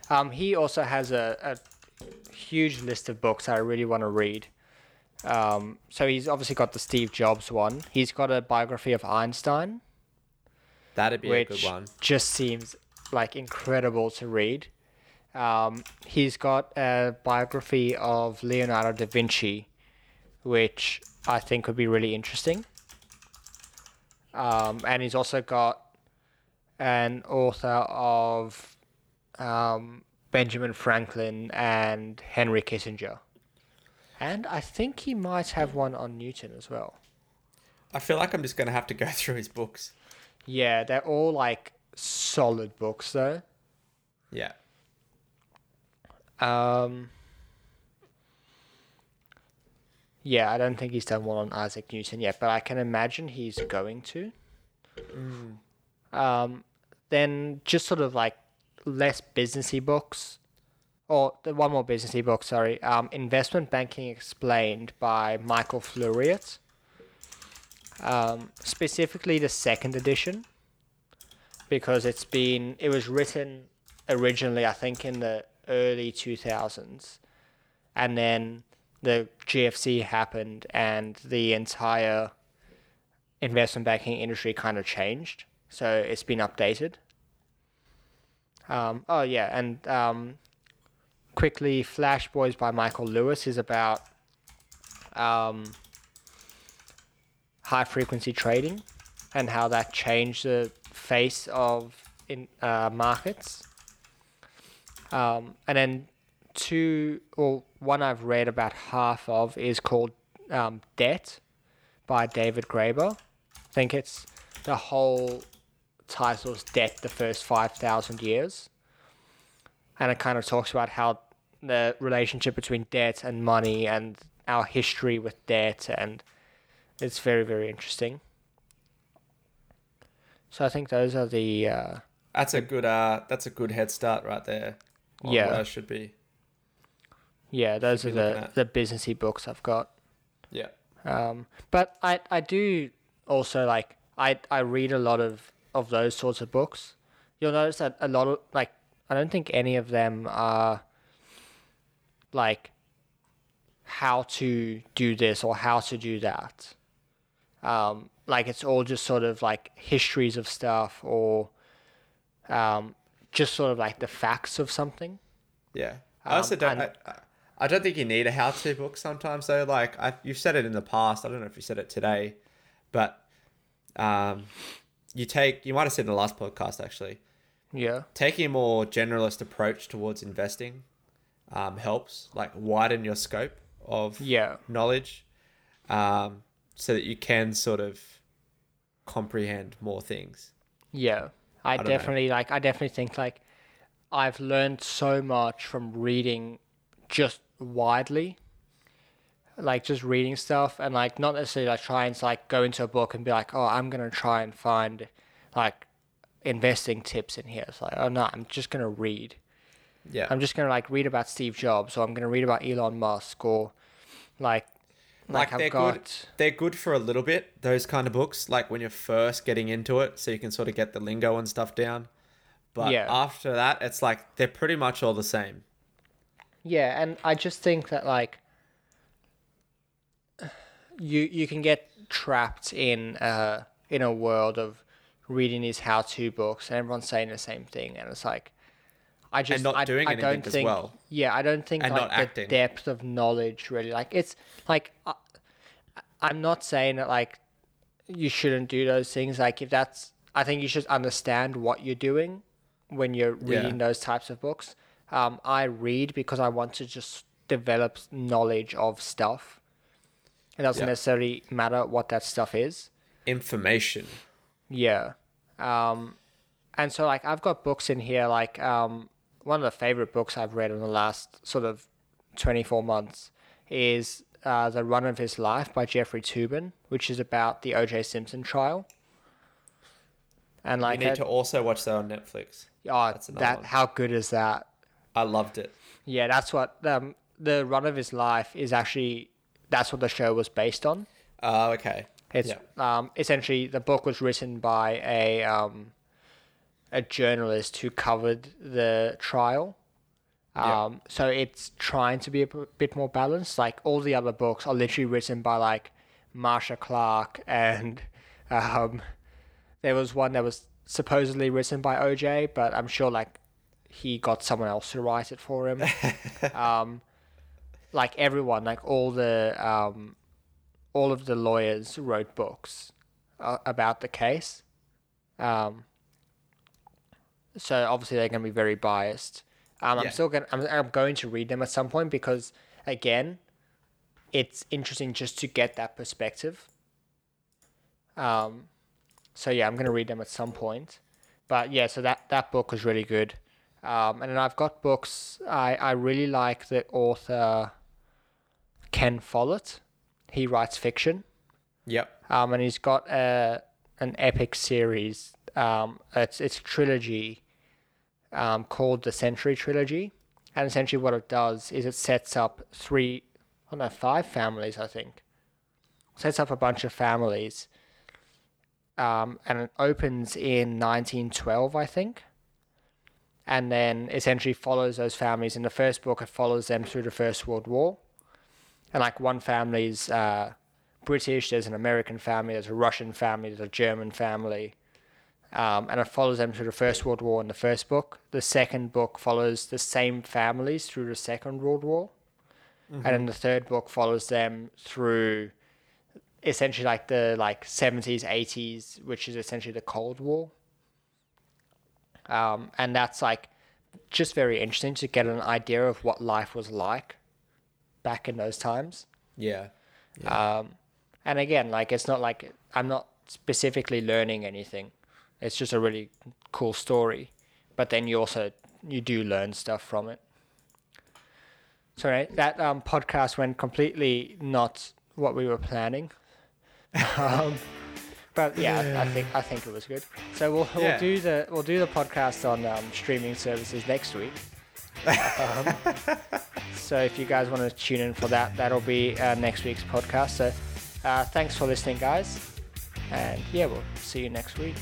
Um, he also has a, a huge list of books I really want to read. Um, so he's obviously got the Steve Jobs one. He's got a biography of Einstein, That'd be a good one. just seems like incredible to read. Um, he's got a biography of Leonardo da Vinci, which I think would be really interesting. Um, and he's also got an author of um, Benjamin Franklin and Henry Kissinger. And I think he might have one on Newton as well. I feel like I'm just gonna have to go (laughs) through his books. Yeah, they're all like solid books though. Yeah. Um, yeah, I don't think he's done one on Isaac Newton yet, but I can imagine he's going to. Um, then just sort of like less businessy books, or the one more businessy book. Sorry, um, Investment Banking Explained by Michael Fleuriet. Um, specifically the second edition, because it's been it was written originally I think in the early two thousands, and then the GFC happened and the entire investment banking industry kind of changed. So it's been updated. Um, oh yeah, and um, quickly, Flash Boys by Michael Lewis is about um, high frequency trading and how that changed the face of in uh, markets. Um, and then two or one I've read about half of is called um, Debt by David Graeber. I think it's the whole title is Debt the First 5,000 Years. And it kind of talks about how the relationship between debt and money and our history with debt and it's very very interesting so i think those are the uh, That's a good uh that's a good head start right there. Yeah. what I should be. yeah those are the the businessy books i've got Yeah. um, but i i do also like i i read a lot of of those sorts of books you'll notice that a lot of like i don't think any of them are like how to do this or how to do that um, like it's all just sort of like histories of stuff or um, just sort of like the facts of something Yeah. I also Um, don't. and- I, I don't think you need a how-to book sometimes though. Like I, you've said it in the past. I don't know if you said it today, but um, you take. You might have said in the last podcast actually. yeah Taking a more generalist approach towards investing um, helps. Like widen your scope of yeah knowledge, um, so that you can sort of comprehend more things. Yeah, I, know. definitely like. I definitely think like I've learned so much from reading just widely, like just reading stuff and like not necessarily like trying to like go into a book and be like, oh, I'm gonna try and find like investing tips in here. It's like, oh no, I'm just gonna read. Yeah. I'm just gonna like read about Steve Jobs or I'm gonna read about Elon Musk or like like, like, they're got good they're good for a little bit those kind of books like when you're first getting into it so you can sort of get the lingo and stuff down but Yeah. after that it's like they're pretty much all the same Yeah, and I just think that like you you can get trapped in uh in a world of reading these how to books and everyone's saying the same thing and it's like I just not I, doing I anything don't as think well. yeah I don't think And like not the acting. depth of knowledge really like it's like I, I'm not saying that like you shouldn't do those things like if that's I think you should understand what you're doing when you're Yeah. reading those types of books. Um, I read because I want to just develop knowledge of stuff. It doesn't Yeah. necessarily matter what that stuff is. information Yeah. Um, and so like I've got books in here like um, one of the favorite books I've read in the last sort of 24 months is uh, The Run of His Life by Jeffrey Toobin, which is about the O.J. Simpson trial. And like, you need it- to also watch that on netflix oh, that one. how good is that? i loved it Yeah, that's what um, the run of his life is actually. That's what the show was based on. uh, okay It's Yeah. um, essentially the book was written by a um, a journalist who covered the trial. Um, so it's trying to be a p- bit more balanced. Like all the other books are literally written by like Marcia Clark, and (laughs) um, there was one that was supposedly written by OJ, but I'm sure like he got someone else to write it for him. (laughs) um, like everyone, like all the um, all of the lawyers wrote books uh, about the case. Um, so obviously they're going to be very biased. Um, Yeah. I'm still going. I'm, I'm going to read them at some point because again, it's interesting just to get that perspective. Um, so yeah, I'm going to read them at some point. But yeah, so that that book was really good. Um, and then I've got books. I I really like the author Ken Follett. He writes fiction. yep Um, and he's got a an epic series. Um, it's it's a trilogy. Um, called the Century Trilogy, and essentially what it does is it sets up three, don't know, five families, I think. Sets up a bunch of families. Um, and it opens in 1912, I think. And then essentially follows those families. In the first book, it follows them through the First World War. And like one family's uh, British, there's an American family, there's a Russian family, there's a German family. Um, and it follows them through the First World War in the first book. The second book follows the same families through the Second World War. And then the third book follows them through essentially like the like 70s, 80s, which is essentially the Cold War. Um, and that's like just very interesting to get an idea of what life was like back in those times. Yeah. Um, and again, like it's not like I'm not specifically learning anything. It's just a really cool story. But then you also you do learn stuff from it. So right, that um, podcast went completely not what we were planning. (laughs) um, but yeah, I, I think I think it was good. So we'll, we'll Yeah. do the we'll do the podcast on um, streaming services next week. Um, (laughs) so if you guys want to tune in for that, that'll be uh, next week's podcast. So uh, thanks for listening, guys, and yeah, we'll see you next week.